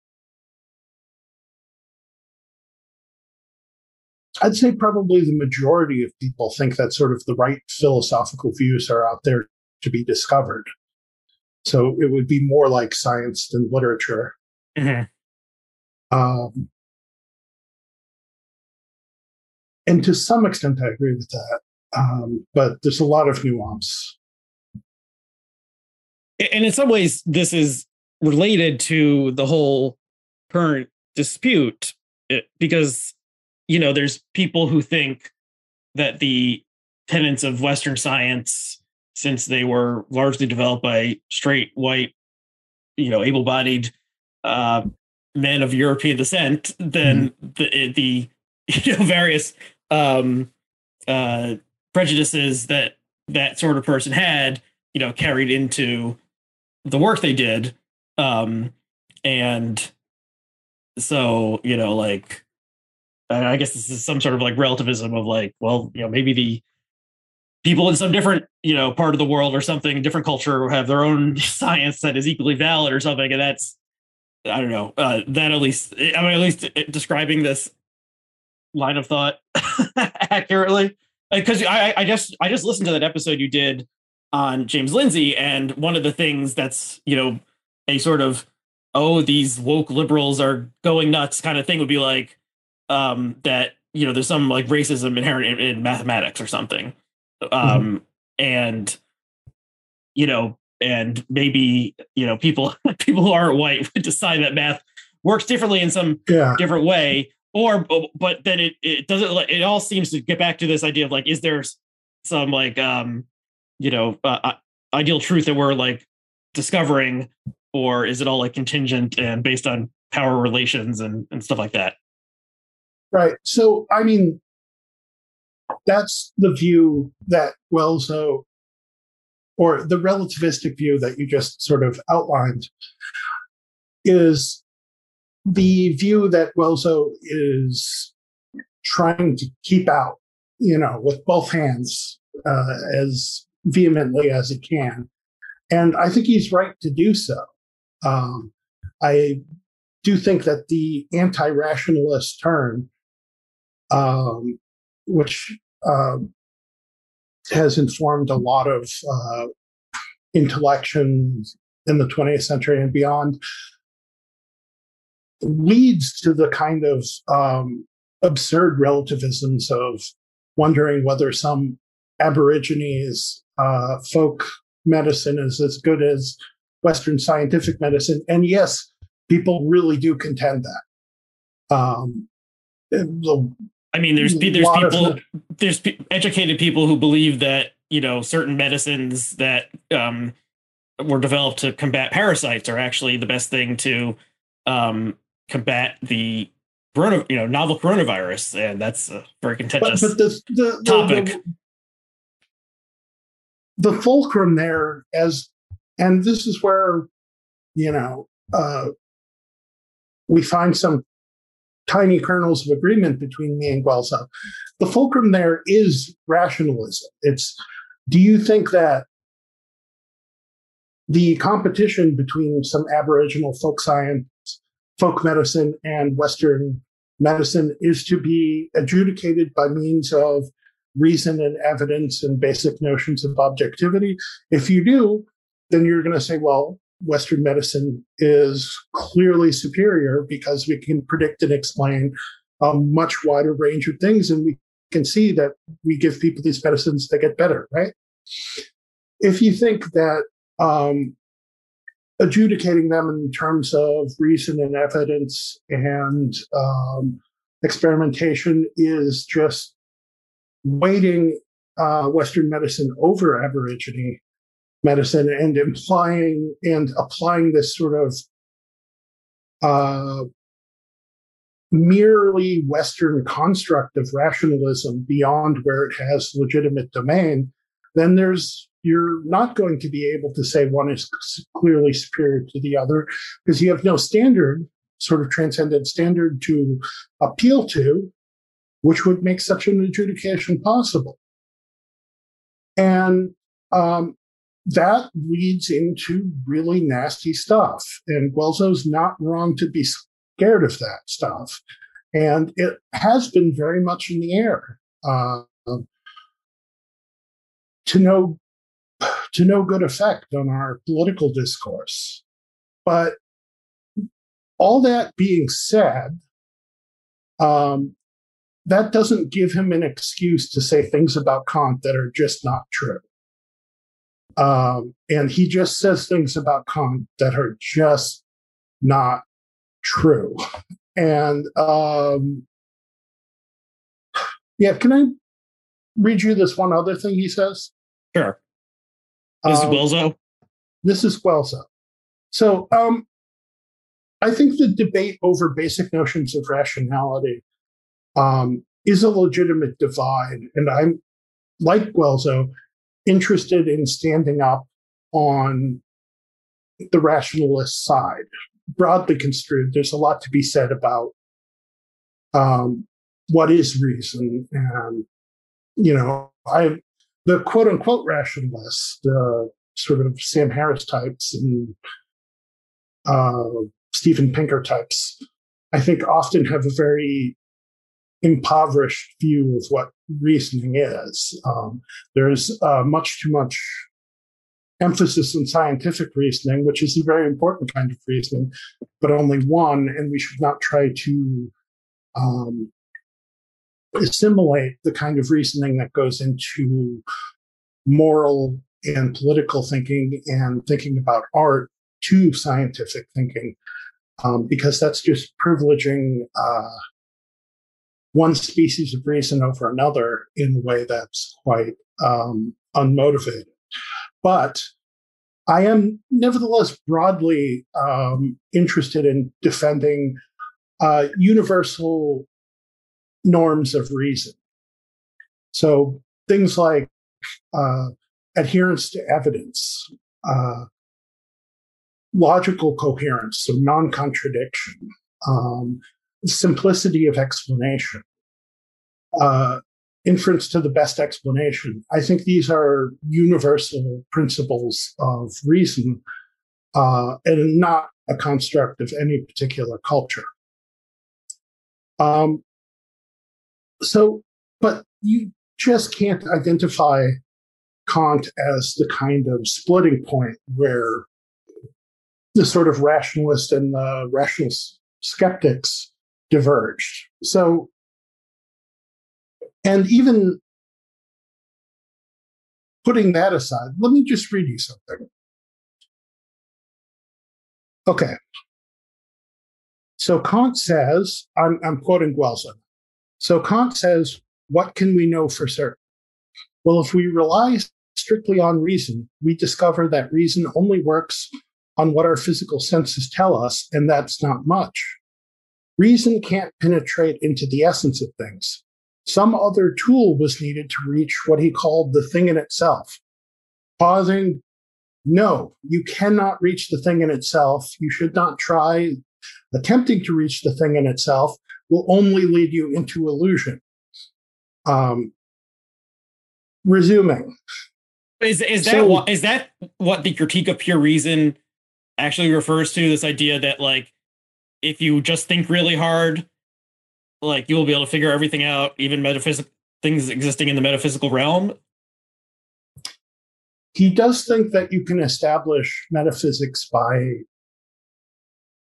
I'd say probably the majority of people think that sort of the right philosophical views are out there to be discovered. So it would be more like science than literature. Mhm. Um, and to some extent, I agree with that. Um, but there's a lot of nuance. And in some ways this is related to the whole current dispute eh, because you know there's people who think that the tenets of western science since they were largely developed by straight white you know able-bodied uh, men of european descent then the, the you know various um, uh, prejudices that that sort of person had you know carried into the work they did um and so you know like i guess this is some sort of like relativism of like well you know maybe the people in some different you know part of the world or something different culture have their own science that is equally valid or something and that's i don't know uh that at least i mean at least uh, describing this line of thought accurately. Because I, I just I just listened to that episode you did on James Lindsay, and one of the things that's you know a sort of oh these woke liberals are going nuts kind of thing would be like um, that you know there's some like racism inherent in, in mathematics or something, um, and you know and maybe you know people people who aren't white would decide that math works differently in some Yeah. different way. Or but then it it doesn't like it all seems to get back to this idea of like is there some like um you know uh, uh, ideal truth that we're like discovering or is it all like contingent and based on power relations and and stuff like that Right. So, I mean, that's the view that Guelzo, or the relativistic view that you just sort of outlined, is the view that Guelzo is trying to keep out, you know, with both hands uh, as vehemently as he can. And I think he's right to do so. Um, I do think that the anti rationalist turn um, which um, has informed a lot of uh, intellection in the 20th century and beyond, leads to the kind of um, absurd relativisms of wondering whether some Aborigines uh, folk medicine is as good as Western scientific medicine. And yes, people really do contend that. Um, the i mean there's there's people there's educated people who believe that you know certain medicines that um were developed to combat parasites are actually the best thing to um combat the corona you know novel coronavirus and that's a very contentious but the, the, the, topic. The, fulcrum there, as and this is where you know uh, we find some tiny kernels of agreement between me and Guelzo. The fulcrum there is rationalism. It's do you think that the competition between some Aboriginal folk science, folk medicine, and Western medicine is to be adjudicated by means of reason and evidence and basic notions of objectivity. If you do, then you're going to say, well, Western medicine is clearly superior because we can predict and explain a much wider range of things. And we can see that we give people these medicines they get better, right? If you think that um, adjudicating them in terms of reason and evidence and um, experimentation is just weighting uh, Western medicine over Aborigine medicine and implying and applying this sort of uh, merely Western construct of rationalism beyond where it has legitimate domain, then there's you're not going to be able to say one is clearly superior to the other because you have no standard, sort of transcendent standard to appeal to, which would make such an adjudication possible. And um, that leads into really nasty stuff. And Guelzo's not wrong to be scared of that stuff. And it has been very much in the air. Uh, to know to no good effect on our political discourse. But all that being said, um, that doesn't give him an excuse to say things about Kant that are just not true. Um, and he just says things about Kant that are just not true. And um, yeah, can I read you this one other thing he says? Sure. This um, is Guelzo? This is Guelzo. So um, I think the debate over basic notions of rationality um, is a legitimate divide. And I'm, like Guelzo, interested in standing up on the rationalist side. Broadly construed, there's a lot to be said about um, what is reason. And, you know, I, the quote unquote rationalists, the sort of Sam Harris types and uh, Steven Pinker types, I think often have a very impoverished view of what reasoning is. Um, there's uh, much too much emphasis on scientific reasoning, which is a very important kind of reasoning, but only one, and we should not try to um, assimilate the kind of reasoning that goes into moral and political thinking and thinking about art to scientific thinking, um, because that's just privileging uh, one species of reason over another in a way that's quite um, unmotivated. But I am nevertheless broadly um, interested in defending uh, universal norms of reason. So things like uh, adherence to evidence, uh, logical coherence, so non contradiction, um, simplicity of explanation, uh, inference to the best explanation. I think these are universal principles of reason uh, and not a construct of any particular culture. Um, so, but you just can't identify Kant as the kind of splitting point where the sort of rationalist and the rational skeptics diverged. So, and even putting that aside, let me just read you something. Okay. So Kant says, I'm, I'm quoting Guelzo. So Kant says, what can we know for certain? Well, if we rely strictly on reason, we discover that reason only works on what our physical senses tell us, and that's not much. Reason can't penetrate into the essence of things. Some other tool was needed to reach what he called the thing in itself. Pausing, no, you cannot reach the thing in itself. You should not try. Attempting to reach the thing in itself will only lead you into illusion. Um, resuming. Is is that so, what is that what the critique of pure reason actually refers to? This idea that like if you just think really hard, like you will be able to figure everything out, even metaphysical things existing in the metaphysical realm. He does think that you can establish metaphysics by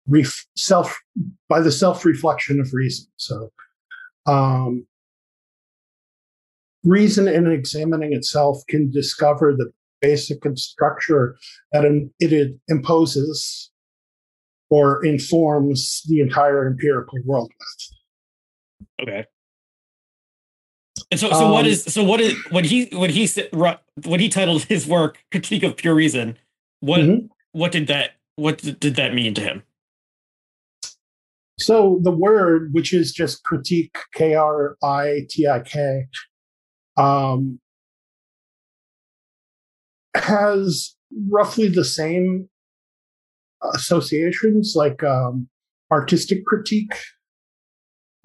ref- self by the self reflection of reason. So, um, reason in examining itself can discover the basic structure that it imposes or informs the entire empirical world with. Okay. And so, so um, what is so what is when he when he when he titled his work "Critique of Pure Reason"? What mm-hmm. what did that what did that mean to him? So the word, which is just critique, K R I T I K, um, has roughly the same associations like um, artistic critique.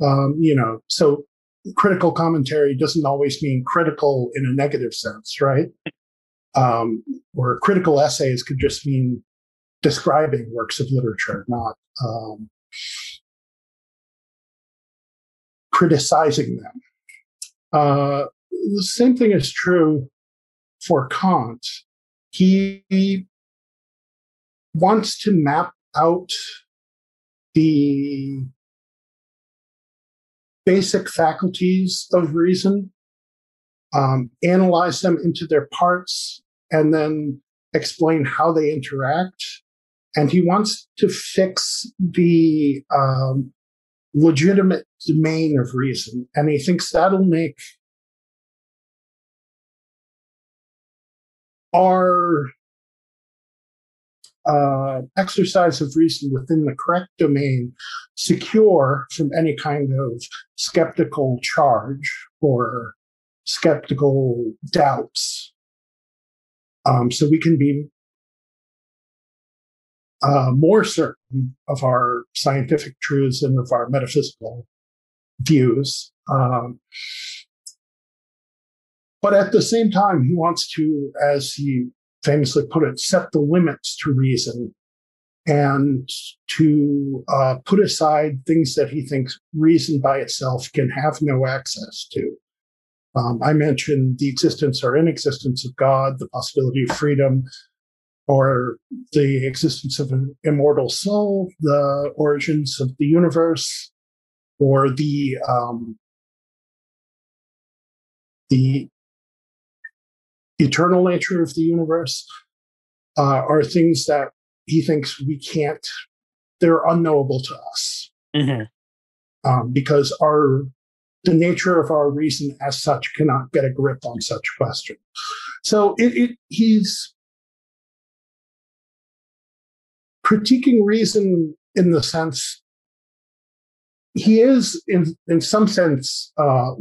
Um, you know, so critical commentary doesn't always mean critical in a negative sense, right? Um, or critical essays could just mean describing works of literature, not um, criticizing them. Uh, the same thing is true for Kant. he wants to map out the basic faculties of reason, um, analyze them into their parts, and then explain how they interact. And he wants to fix the um, legitimate domain of reason. And he thinks that'll make our uh, exercise of reason within the correct domain secure from any kind of skeptical charge or skeptical doubts. Um, so we can be uh, more certain of our scientific truths and of our metaphysical views. Um, but at the same time, he wants to, as he famously put it, set the limits to reason and to uh, put aside things that he thinks reason by itself can have no access to. Um, I mentioned the existence or inexistence of God, the possibility of freedom, or the existence of an immortal soul, the origins of the universe, or the um, the eternal nature of the universe uh, are things that he thinks we can't, they're unknowable to us. Mm-hmm. Um, because our the nature of our reason as such cannot get a grip on such question. So it, it he's critiquing reason in the sense he is in in some sense uh,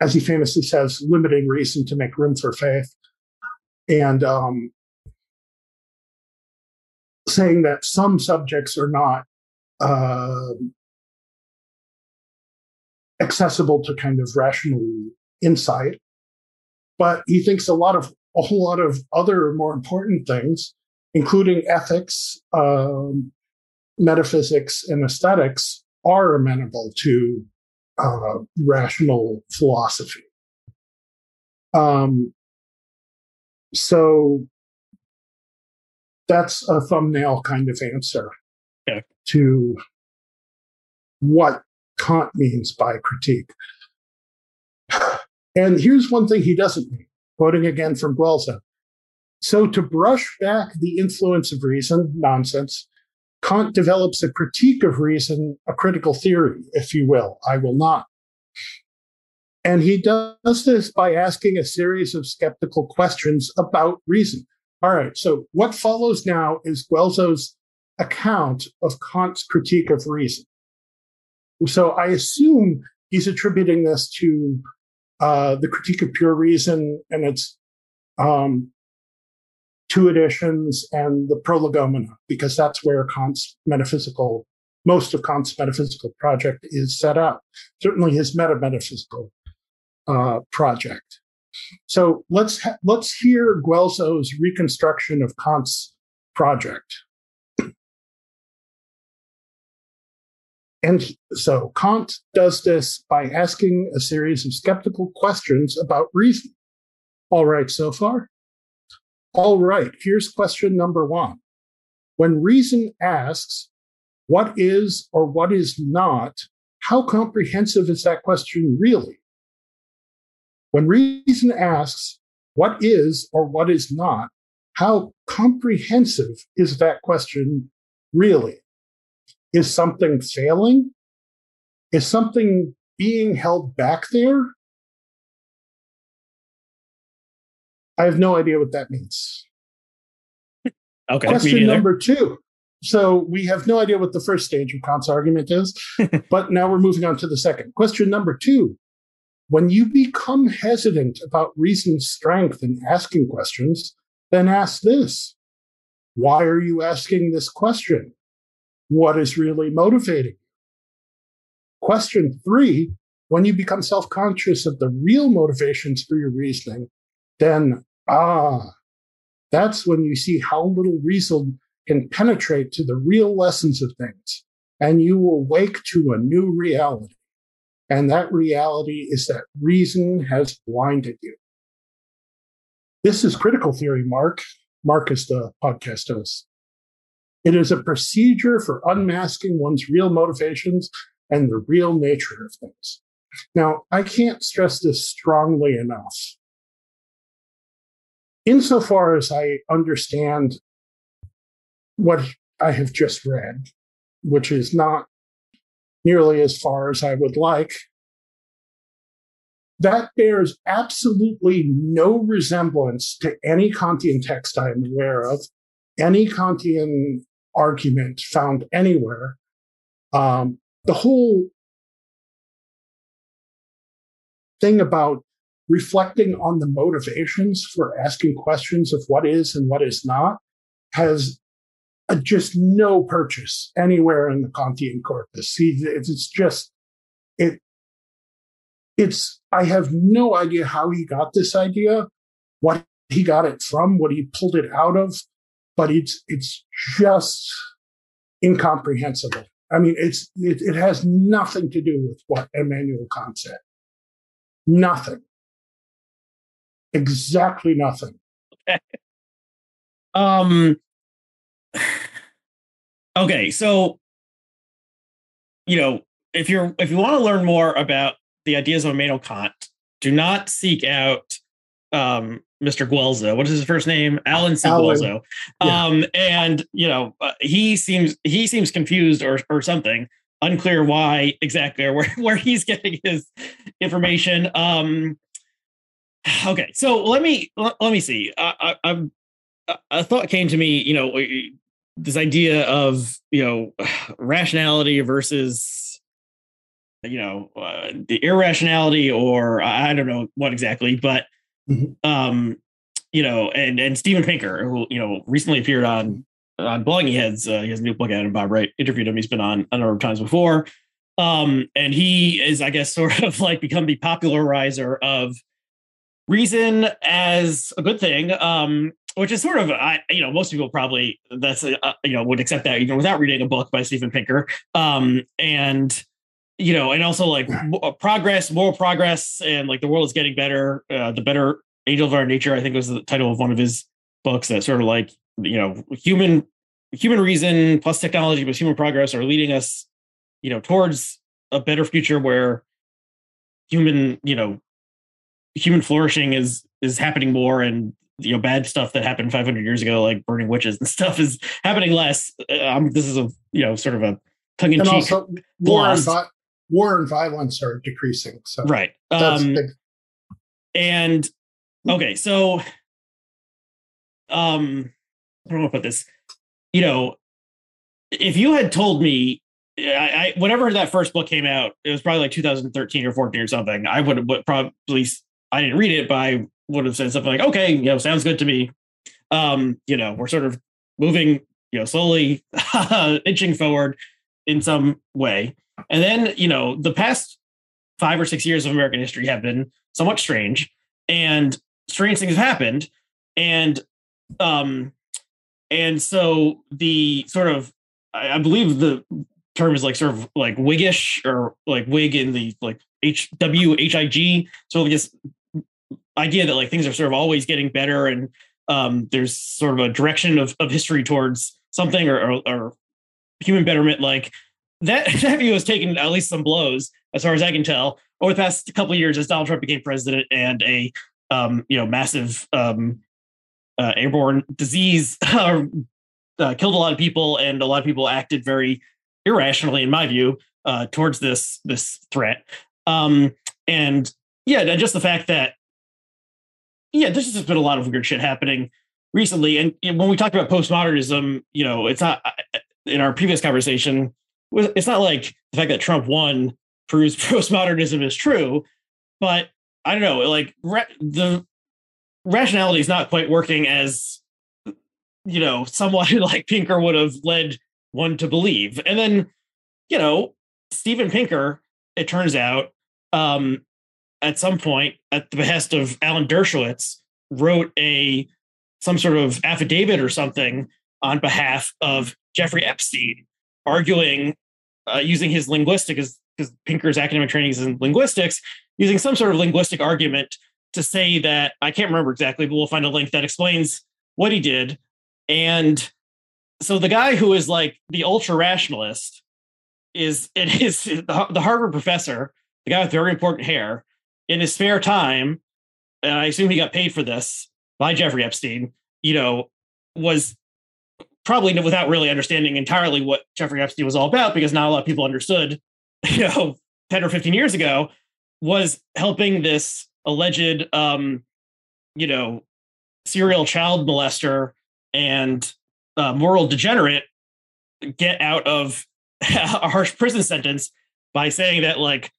as he famously says, limiting reason to make room for faith. And um, saying that some subjects are not uh, accessible to kind of rational insight. But he thinks a lot of a whole lot of other more important things, including ethics, um, metaphysics, and aesthetics, are amenable to uh, rational philosophy. Um, so that's a thumbnail kind of answer okay. to what Kant means by critique. And here's one thing he doesn't mean, quoting again from Guelzo. So to brush back the influence of reason, nonsense, Kant develops a critique of reason, a critical theory, if you will. I will not. And he does this by asking a series of skeptical questions about reason. All right, so what follows now is Guelzo's account of Kant's critique of reason. So I assume he's attributing this to uh, the critique of pure reason and its um, two editions and the Prolegomena, because that's where Kant's metaphysical, most of Kant's metaphysical project is set up. Certainly his meta metaphysical uh, project. So let's ha- let's hear Guelzo's reconstruction of Kant's project. And so Kant does this by asking a series of skeptical questions about reason. All right, so far? All right, here's question number one. When reason asks, what is or what is not, how comprehensive is that question really? When reason asks, what is or what is not, how comprehensive is that question really? Is something failing? Is something being held back there? I have no idea what that means. Okay. Question number two. So we have no idea what the first stage of Kant's argument is, but now we're moving on to the second. Question number two. When you become hesitant about reason's strength in asking questions, then ask this. Why are you asking this question? What is really motivating you? Question three, when you become self conscious of the real motivations for your reasoning, then Ah, that's when you see how little reason can penetrate to the real lessons of things. And you awake to a new reality. And that reality is that reason has blinded you. This is critical theory, Mark. Mark is the podcast host. It is a procedure for unmasking one's real motivations and the real nature of things. Now, I can't stress this strongly enough. Insofar as I understand what I have just read, which is not nearly as far as I would like, that bears absolutely no resemblance to any Kantian text I am aware of, any Kantian argument found anywhere. Um, the whole thing about reflecting on the motivations for asking questions of what is and what is not has uh, just no purchase anywhere in the Kantian corpus. It's just it. It's I have no idea how he got this idea, what he got it from, what he pulled it out of, but it's it's just incomprehensible. I mean, it's it, it has nothing to do with what Immanuel Kant said. Nothing. Exactly nothing. Okay. Um. Okay, so you know, if you're if you want to learn more about the ideas of Immanuel Kant, do not seek out um, Mr. Guelzo. What is his first name? Allen C. Allen. Guelzo. Yeah. Um, and you know, uh, he seems he seems confused or or something, unclear why exactly or where where he's getting his information. Um, okay, so let me let, let me see. I, I, I'm a thought came to me. You know, this idea of you know rationality versus you know uh, the irrationality or I don't know what exactly, but mm-hmm. um you know and and Steven Pinker who you know recently appeared on on Blogging Heads uh, he has a new book out and Bob Wright interviewed him he's been on a number of times before um and he is I guess sort of like become the popularizer of reason as a good thing um which is sort of I you know most people probably that's uh, you know would accept that even without reading a book by Steven Pinker. Um and you know and also like uh, progress moral progress and like the world is getting better uh, the better angel of our nature I think was the title of one of his books that sort of like you know human human reason plus technology plus human progress are leading us you know towards a better future where human you know human flourishing is is happening more and you know bad stuff that happened 500 years ago like burning witches and stuff is happening less. Um, this is a you know sort of a tongue-in-cheek war and, vi- war and violence are decreasing so right. um, and okay so um i don't know put this. You know if you had told me I, I whenever that first book came out it was probably like 2013 or 14 or something i would have probably i didn't read it but i would have said something like, okay, you know, sounds good to me. Um, you know, we're sort of moving, you know, slowly inching forward in some way. And then, you know, the past five or six years of American history have been somewhat strange and strange things have happened. And um and so the sort of I, I believe the term is like sort of like Whiggish or like Whig in the like H W H I G. So I guess idea that like things are sort of always getting better and um, there's sort of a direction of, of history towards something or, or, or human betterment like that that view has taken at least some blows as far as i can tell. Over the past couple of years as donald trump became president and a um, you know massive um, uh, airborne disease uh, killed a lot of people and a lot of people acted very irrationally in my view uh, towards this this threat. Um, and yeah just the fact that yeah, there's just been a lot of weird shit happening recently. And when we talked about postmodernism, you know, it's not in our previous conversation. It's not like the fact that Trump won proves postmodernism is true, but I don't know, like the rationality is not quite working as you know someone like Pinker would have led one to believe. And then, you know, Steven Pinker, it turns out, um, at some point, at the behest of Alan Dershowitz, wrote a some sort of affidavit or something on behalf of Jeffrey Epstein, arguing uh, using his linguistic because Pinker's academic training is in linguistics, using some sort of linguistic argument to say that I can't remember exactly, but we'll find a link that explains what he did. And so the guy who is like the ultra rationalist is it is the, the Harvard professor, the guy with very important hair, in his spare time, and I assume he got paid for this by Jeffrey Epstein, you know, was probably without really understanding entirely what Jeffrey Epstein was all about, because not a lot of people understood, you know, 10 or 15 years ago, was helping this alleged um, you know, serial child molester and uh, moral degenerate get out of a harsh prison sentence by saying that like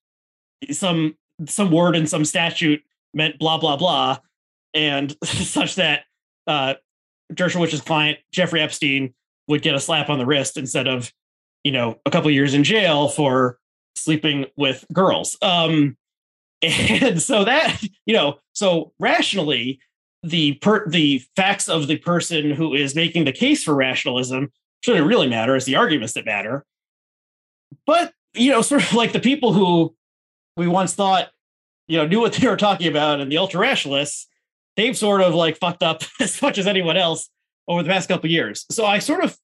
some some word in some statute meant blah blah blah and such that uh Dershowitz's client Jeffrey Epstein would get a slap on the wrist instead of you know a couple years in jail for sleeping with girls. Um and so that you know so rationally the per the facts of the person who is making the case for rationalism shouldn't really matter. It's the arguments that matter. But you know sort of like the people who we once thought you know knew what they were talking about and the ultra rationalists they've sort of like fucked up as much as anyone else over the past couple years. So i sort of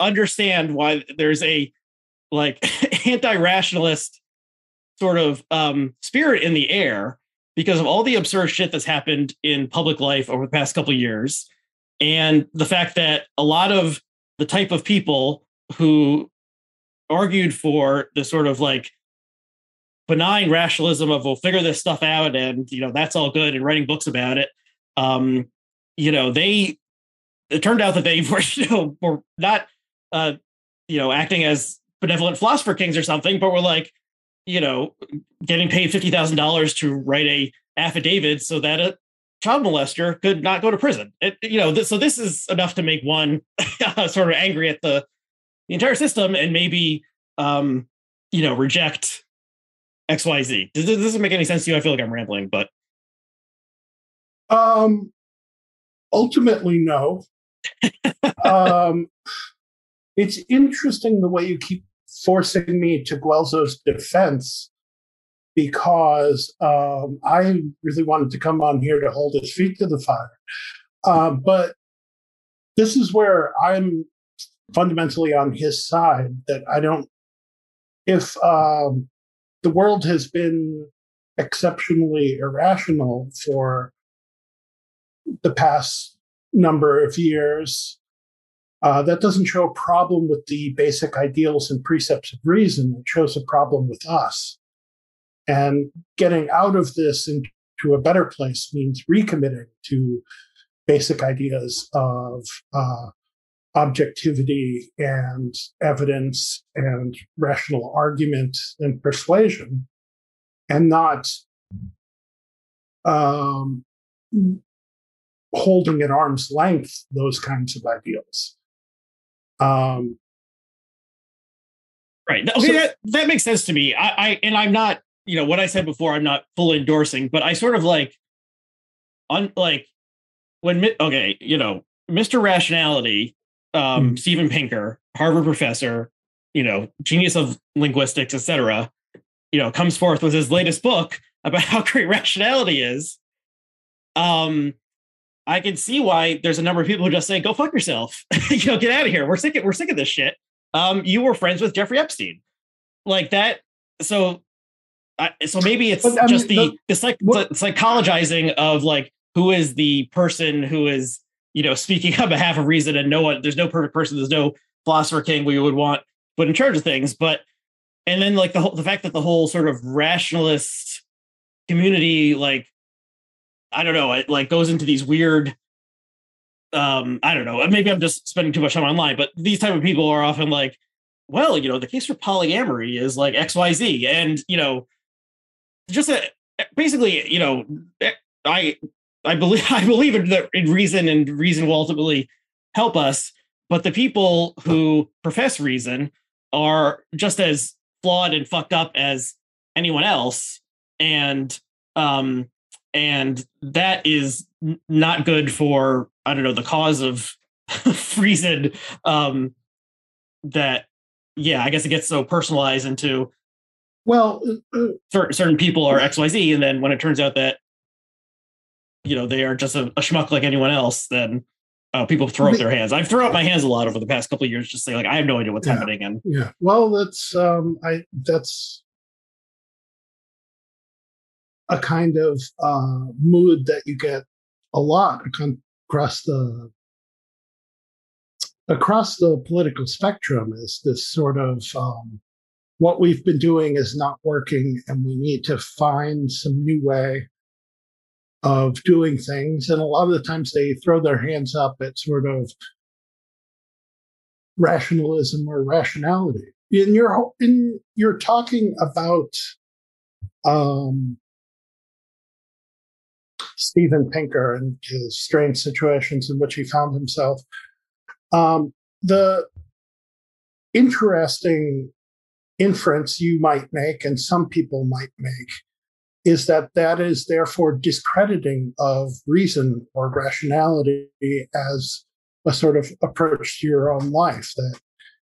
understand why there's a like anti-rationalist sort of um, spirit in the air because of all the absurd shit that's happened in public life over the past couple years and the fact that a lot of the type of people who argued for the sort of like benign rationalism of we'll figure this stuff out and you know that's all good and writing books about it um you know they it turned out that they were you know were not uh you know acting as benevolent philosopher kings or something but were like you know, getting paid fifty thousand dollars to write a affidavit so that a child molester could not go to prison. It, you know, so this is enough to make one sort of angry at the, the entire system and maybe, um, you know, reject X Y Z. Does this doesn't make any sense to you? I feel like I'm rambling, but um, ultimately, no. um, it's interesting the way you keep forcing me to Guelzo's defense because um, I really wanted to come on here to hold his feet to the fire. Uh, but this is where I'm fundamentally on his side that I don't, if um, the world has been exceptionally irrational for the past number of years, uh, that doesn't show a problem with the basic ideals and precepts of reason. It shows a problem with us. And getting out of this into a better place means recommitting to basic ideas of uh, objectivity and evidence and rational argument and persuasion, and not um, holding at arm's length those kinds of ideals. Um, right. Okay, so, that, that makes sense to me. I, I and I'm not, you know, what I said before, I'm not full endorsing, but I sort of like, on like when okay, you know, Mr. Rationality, um, hmm Steven Pinker, Harvard professor, you know, genius of linguistics, etc., you know, comes forth with his latest book about how great rationality is. Um, I can see why there's a number of people who just say, "Go fuck yourself," you know, get out of here. We're sick. Of, we're sick of this shit. Um, you were friends with Jeffrey Epstein, like that. So, uh, so maybe it's but, just mean, the, the, the, psych, the psychologizing of like who is the person who is you know speaking on behalf of reason, and no one. There's no perfect person. There's no philosopher king we would want put in charge of things, but and then like the whole the fact that the whole sort of rationalist community like I don't know, it like goes into these weird um, I don't know, maybe I'm just spending too much time online, but these type of people are often like, well, you know, the case for polyamory is like XYZ. And, you know, just a, basically, you know, I I believe I believe in, the, in reason and reason will ultimately help us. But the people who profess reason are just as flawed and fucked up as anyone else. And um, and that is not good for I don't know the cause of reason. Um, that yeah, I guess it gets so personalized into well, uh, uh certain people are X Y Z, and then when it turns out that you know they are just a, a schmuck like anyone else, then uh, people throw up their hands. I've thrown up my hands a lot over the past couple of years, just saying like I have no idea what's Yeah. happening, and Yeah. Well, that's um I that's a kind of uh mood that you get a lot across the across the political spectrum is this sort of um what we've been doing is not working and we need to find some new way of doing things and a lot of the times they throw their hands up at sort of rationalism or rationality. In your in you're talking about um, Steven Pinker and his strange situations in which he found himself. Um, the interesting inference you might make, and some people might make, is that that is therefore discrediting of reason or rationality as a sort of approach to your own life. That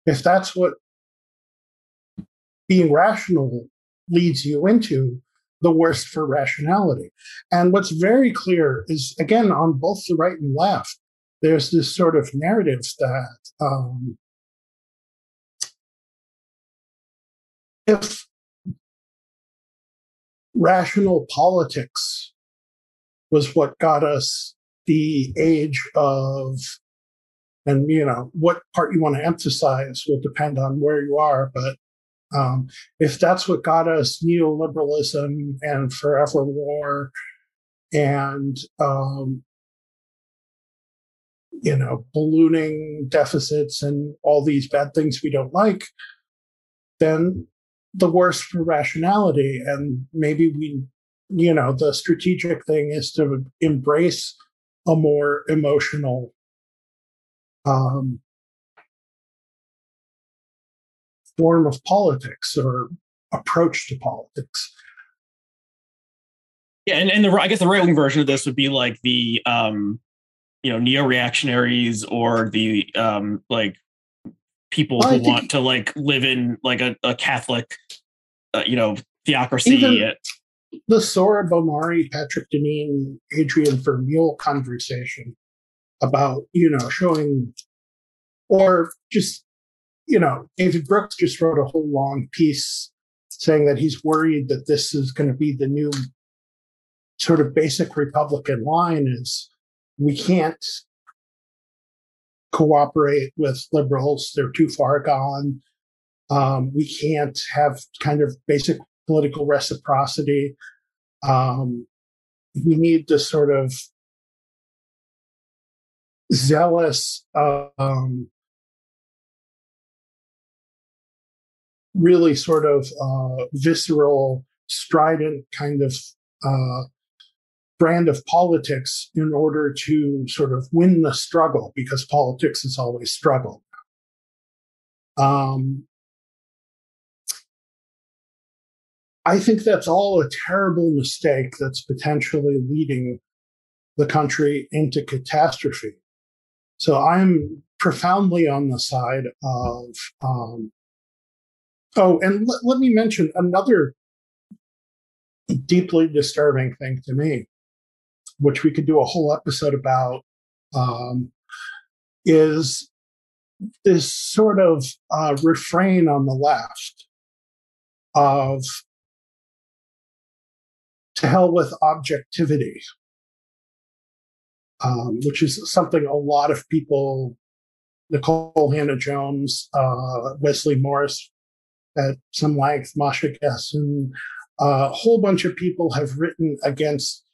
if that's what being rational leads you into, the worst for rationality. And what's very clear is, again, on both the right and left, there's this sort of narrative that um, if rational politics was what got us the age of and you know what part you want to emphasize will depend on where you are but um, if that's what got us neoliberalism and forever war and um, you know ballooning deficits and all these bad things we don't like then the worse for rationality and maybe we you know the strategic thing is to embrace a more emotional um, form of politics or approach to politics. yeah, and, and the I guess the right wing version of this would be like the um, you know neo reactionaries or the um, like people Well, who think- want to like live in like a, a Catholic, uh, you know, theocracy. The Sohrab Ahmari, Patrick Deneen, Adrian Vermeule conversation about, you know, showing, or just, you know, David Brooks just wrote a whole long piece saying that he's worried that this is going to be the new sort of basic Republican line is we can't cooperate with liberals. They're too far gone. Um, we can't have kind of basic political reciprocity. Um, we need this sort of zealous, um, really sort of uh, visceral, strident kind of uh, brand of politics in order to sort of win the struggle because politics is always struggle. Um, I think that's all a terrible mistake that's potentially leading the country into catastrophe. So I'm profoundly on the side of. Um, oh, and let, let me mention another deeply disturbing thing to me, which we could do a whole episode about, um, is this sort of uh, refrain on the left of to hell with objectivity, um, which is something a lot of people, Nikole Hannah-Jones, uh, Wesley Morris at some length, Masha Gessen, a whole bunch of people have written against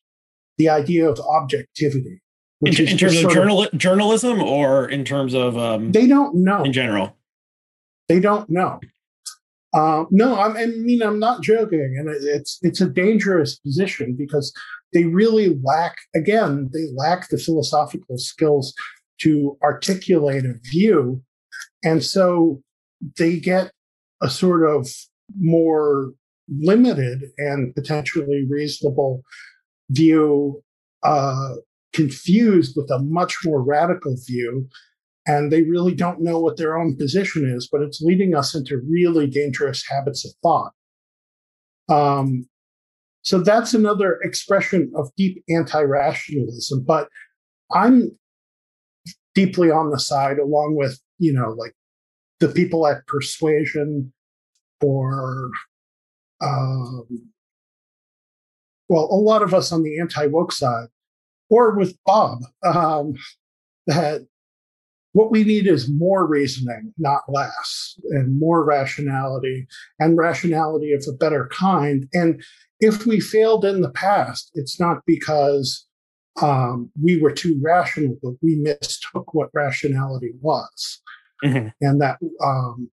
the idea of objectivity. in, Which in terms of journal, journalism or in terms of um, they don't know. in general. They don't know. Um, no, I'm, I mean I'm not joking, and it's it's a dangerous position because they really lack. Again, they lack the philosophical skills to articulate a view, and so they get a sort of more limited and potentially reasonable view, uh, confused with a much more radical view and they really don't know what their own position is, but it's leading us into really dangerous habits of thought. Um, So that's another expression of deep anti-rationalism. But I'm deeply on the side, along with you know, like the people at Persuasion or um, well, a lot of us on the anti woke side, or with Bob, um, that what we need is more reasoning, not less, and more rationality, and rationality of a better kind. And if we failed in the past, it's not because um, we were too rational, but we mistook what rationality was. Mm-hmm. And that um,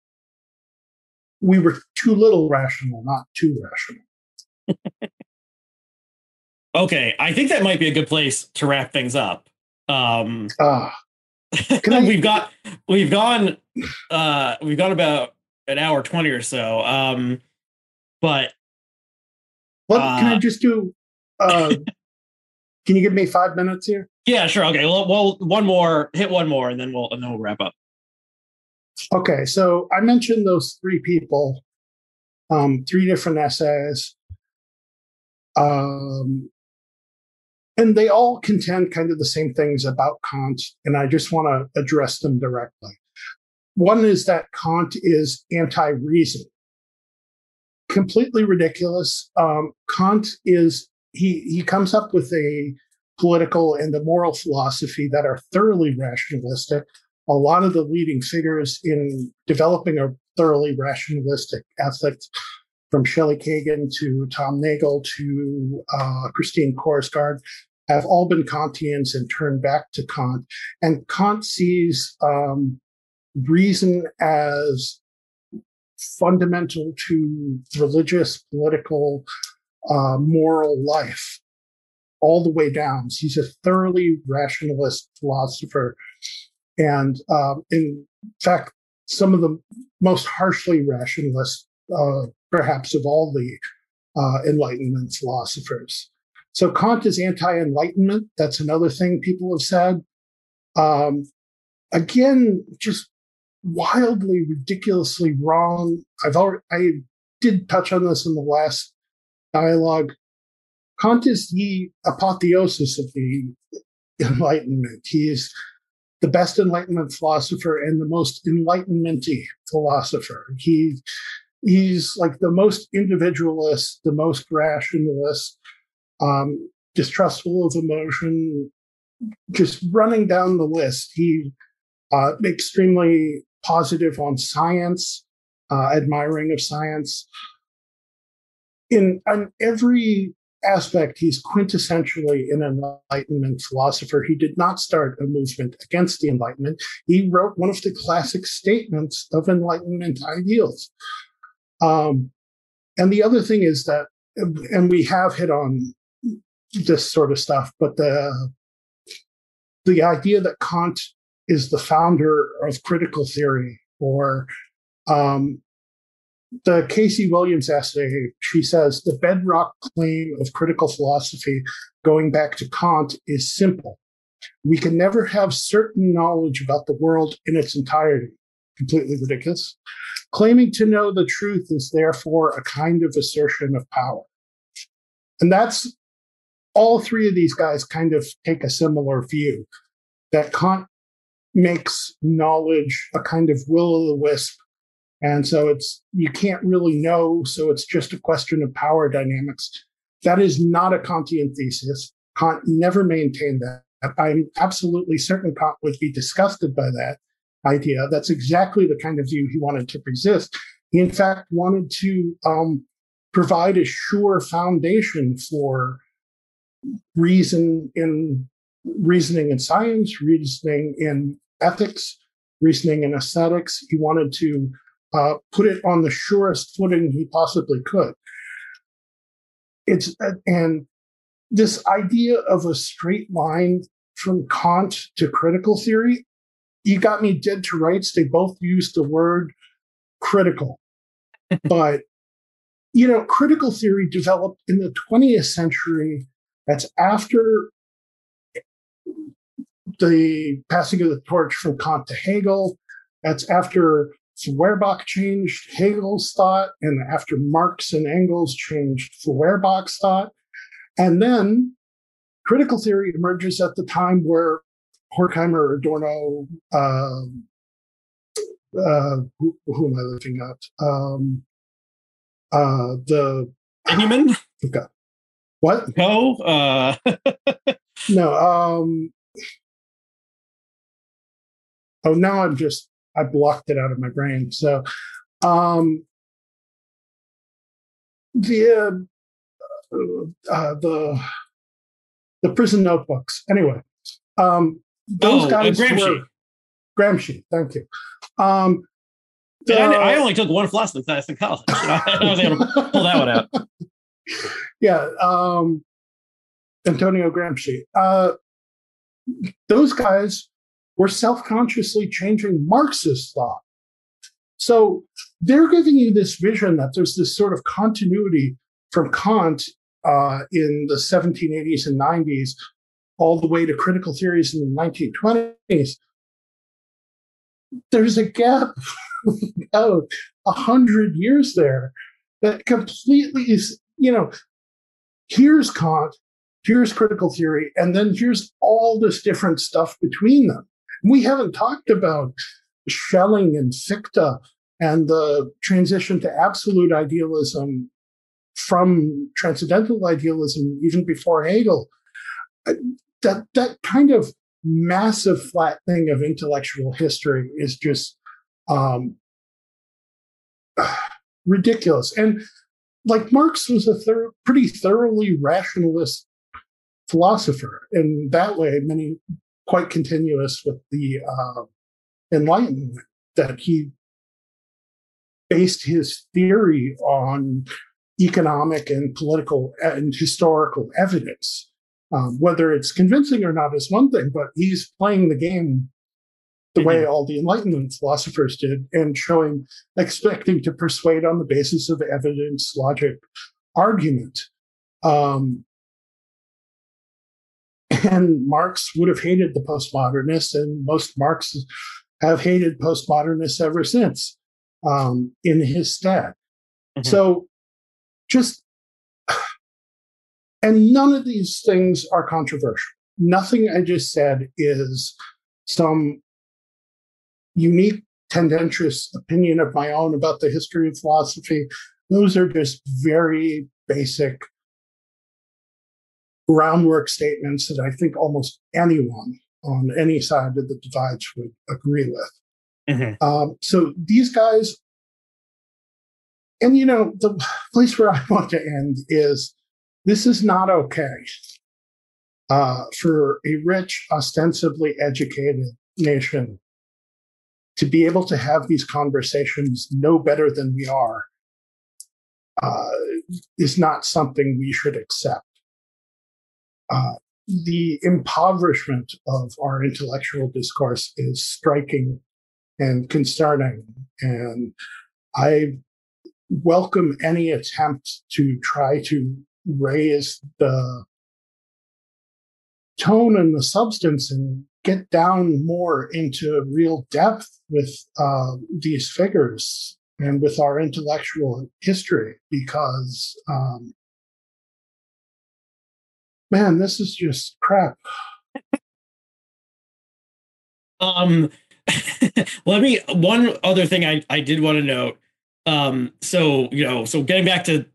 we were too little rational, not too rational. Okay, I think that might be a good place to wrap things up. Um, uh, we've got we've gone uh, we've got about an hour twenty or so. Um, but well, uh, can I uh, just do? Uh, can you give me five minutes here? Yeah, sure. Okay. Well, well, one more, hit one more, and then we'll and then we'll wrap up. Okay, so I mentioned those three people, um, three different essays, um, and they all contend kind of the same things about Kant, and I just want to address them directly. One is that Kant is anti-reason, completely ridiculous. Um, Kant is he he comes up with a political and a moral philosophy that are thoroughly rationalistic a lot of the leading figures in developing a thoroughly rationalistic ethics, from Shelley Kagan to Tom Nagel to uh, Christine Korsgaard, have all been Kantians and turned back to Kant. And Kant sees um, reason as fundamental to religious, political, uh, moral life all the way down. He's a thoroughly rationalist philosopher and um, in fact, some of the most harshly rationalist, uh, perhaps of all the uh, Enlightenment philosophers. So Kant is anti-Enlightenment. That's another thing people have said. Um, again, just wildly, ridiculously wrong. I've already, I did touch on this in the last dialogue. Kant is the apotheosis of the Enlightenment. He is the best Enlightenment philosopher and the most enlightenmenty philosopher. He he's like the most individualist, the most rationalist, um, distrustful of emotion, just running down the list. He uh, extremely positive on science, uh, admiring of science. In, in every aspect, he's quintessentially an Enlightenment philosopher. He did not start a movement against the Enlightenment. He wrote one of the classic statements of Enlightenment ideals. Um, and the other thing is that, and we have hit on this sort of stuff, but the the idea that Kant is the founder of critical theory or um, the Casey Williams essay, she says the bedrock claim of critical philosophy going back to Kant is simple. We can never have certain knowledge about the world in its entirety. Completely ridiculous. Claiming to know the truth is therefore a kind of assertion of power. And that's all three of these guys kind of take a similar view that Kant makes knowledge a kind of will o' the wisp and so it's, you can't really know. So it's just a question of power dynamics. That is not a Kantian thesis. Kant never maintained that. I'm absolutely certain Kant would be disgusted by that idea. That's exactly the kind of view he wanted to resist. He, in fact, wanted to um, provide a sure foundation for reason in reasoning in science, reasoning in ethics, reasoning in aesthetics. He wanted to uh, put it on the surest footing he possibly could. It's and this idea of a straight line from Kant to critical theory, you got me dead to rights. They both used the word critical, but you know, critical theory developed in the 20th century. That's after the passing of the torch from Kant to Hegel. That's after Feuerbach changed Hegel's thought, and after Marx and Engels changed Feuerbach's thought. And then critical theory emerges at the time where Horkheimer, Adorno, uh, uh, who, who, am I looking at? Um, uh, the Benjamin. Okay. What? No. Uh... no. Um. Oh, now I'm just I blocked it out of my brain. So, um, the uh, uh, the the prison notebooks. Anyway, um, those oh, guys uh, Gramsci. were Gramsci. Thank you. Um, the, I, I, only took one philosophy class in college. I was able to pull that one out. Yeah, um, Antonio Gramsci. Uh, those guys were self-consciously changing Marxist thought. So they're giving you this vision that there's this sort of continuity from Kant uh, in the 1780s and 90s all the way to critical theories in the 1920s. There's a gap of a hundred years there that completely is, you know, here's Kant, here's critical theory, and then here's all this different stuff between them. We haven't talked about Schelling and Fichte and the transition to absolute idealism from transcendental idealism even before Hegel. That that kind of massive flat thing of intellectual history is just um, ridiculous. And like Marx was a thir- pretty thoroughly rationalist philosopher in that way. Many quite continuous with the uh, Enlightenment, that he based his theory on economic and political and historical evidence. Um, whether it's convincing or not is one thing, but he's playing the game the mm-hmm. way all the Enlightenment philosophers did and showing, expecting to persuade on the basis of evidence, logic, argument. Um, and Marx would have hated the postmodernists, and most Marxists have hated postmodernists ever since um, in his stead. Mm-hmm. So just, and none of these things are controversial. Nothing I just said is some unique, tendentious opinion of my own about the history of philosophy. Those are just very basic groundwork statements that I think almost anyone on any side of the divides would agree with. Mm-hmm. Um, so these guys, and you know, the place where I want to end is this is not okay uh, for a rich, ostensibly educated nation to be able to have these conversations no better than we are uh, is not something we should accept. Uh, the impoverishment of our intellectual discourse is striking and concerning. And I welcome any attempt to try to raise the tone and the substance and get down more into real depth with uh, these figures and with our intellectual history because um, man, this is just crap. um, let me. One other thing I I did want to note. Um, so you know, so getting back to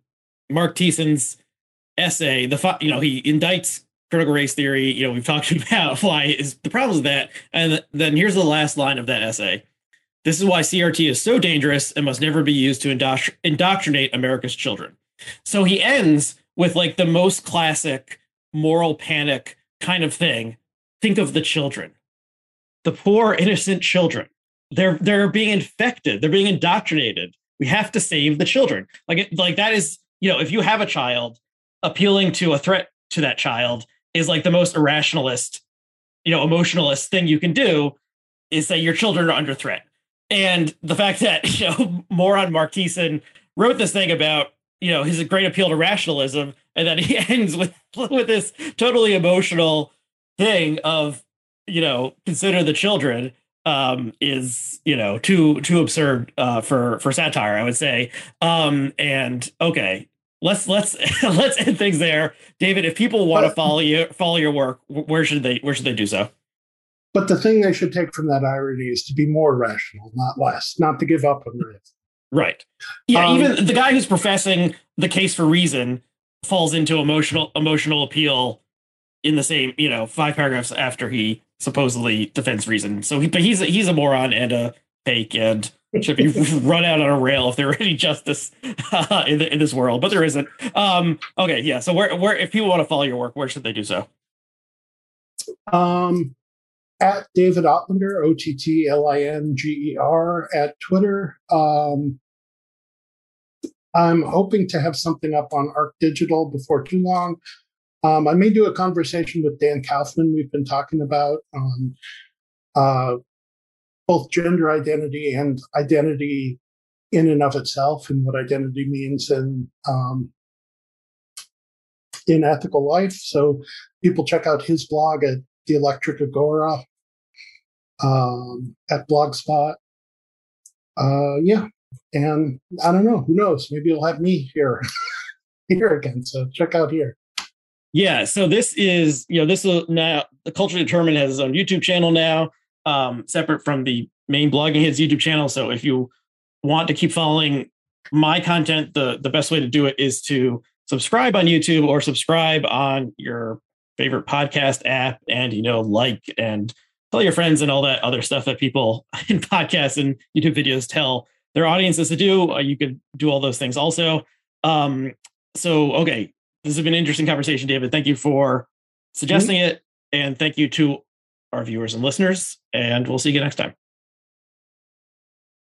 Mark Thiessen's essay, the you know he indicts critical race theory. You know, we've talked about why is the problems with that, and then here's the last line of that essay. This is why CRT is so dangerous and must never be used to indoctrinate America's children. So he ends with like the most classic moral panic kind of thing, think of the children, the poor innocent children. They're they're being infected. They're being indoctrinated. We have to save the children. Like it, like that is you know if you have a child, appealing to a threat to that child is like the most irrationalist, you know, emotionalist thing you can do is say your children are under threat. And the fact that you know moron Mark Thiessen wrote this thing about you know his great appeal to rationalism and then he ends with with this totally emotional thing of you know consider the children um, is you know too too absurd uh, for for satire. I would say. Um, and okay, let's let's let's end things there, David. If people want to follow you follow your work, where should they where should they do so? But the thing they should take from that irony is to be more rational, not less, not to give up on it. Right. Yeah. Um, even the guy who's professing the case for reason falls into emotional emotional appeal in the same you know five paragraphs after he supposedly defends reason. So he, but he's a, he's a moron and a fake and should be run out on a rail if there were any justice uh, in, the, in this world, but there isn't. Um, okay, yeah. So where where if people want to follow your work, where should they do so? Um, at David Ottlinger, O T T L I N G E R, at Twitter. Um, I'm hoping to have something up on Arc Digital before too long. Um, I may do a conversation with Dan Kaufman. We've been talking about on uh, both gender identity and identity in and of itself, and what identity means in um, in ethical life. So people check out his blog at the Electric Agora um, at Blogspot. Uh, yeah, and I don't know. Who knows? Maybe you'll have me here here again. So check out here. Yeah. So this is you know this is now the culture determined has his own YouTube channel now, um, separate from the main Blogging Heads YouTube channel. So if you want to keep following my content, the the best way to do it is to subscribe on YouTube or subscribe on your favorite podcast app, and you know like and tell your friends and all that other stuff that people in podcasts and YouTube videos tell their audiences to do. Uh, you could do all those things also. Um, so, okay, this has been an interesting conversation, David. Thank you for suggesting mm-hmm. it. And thank you to our viewers and listeners. And we'll see you next time.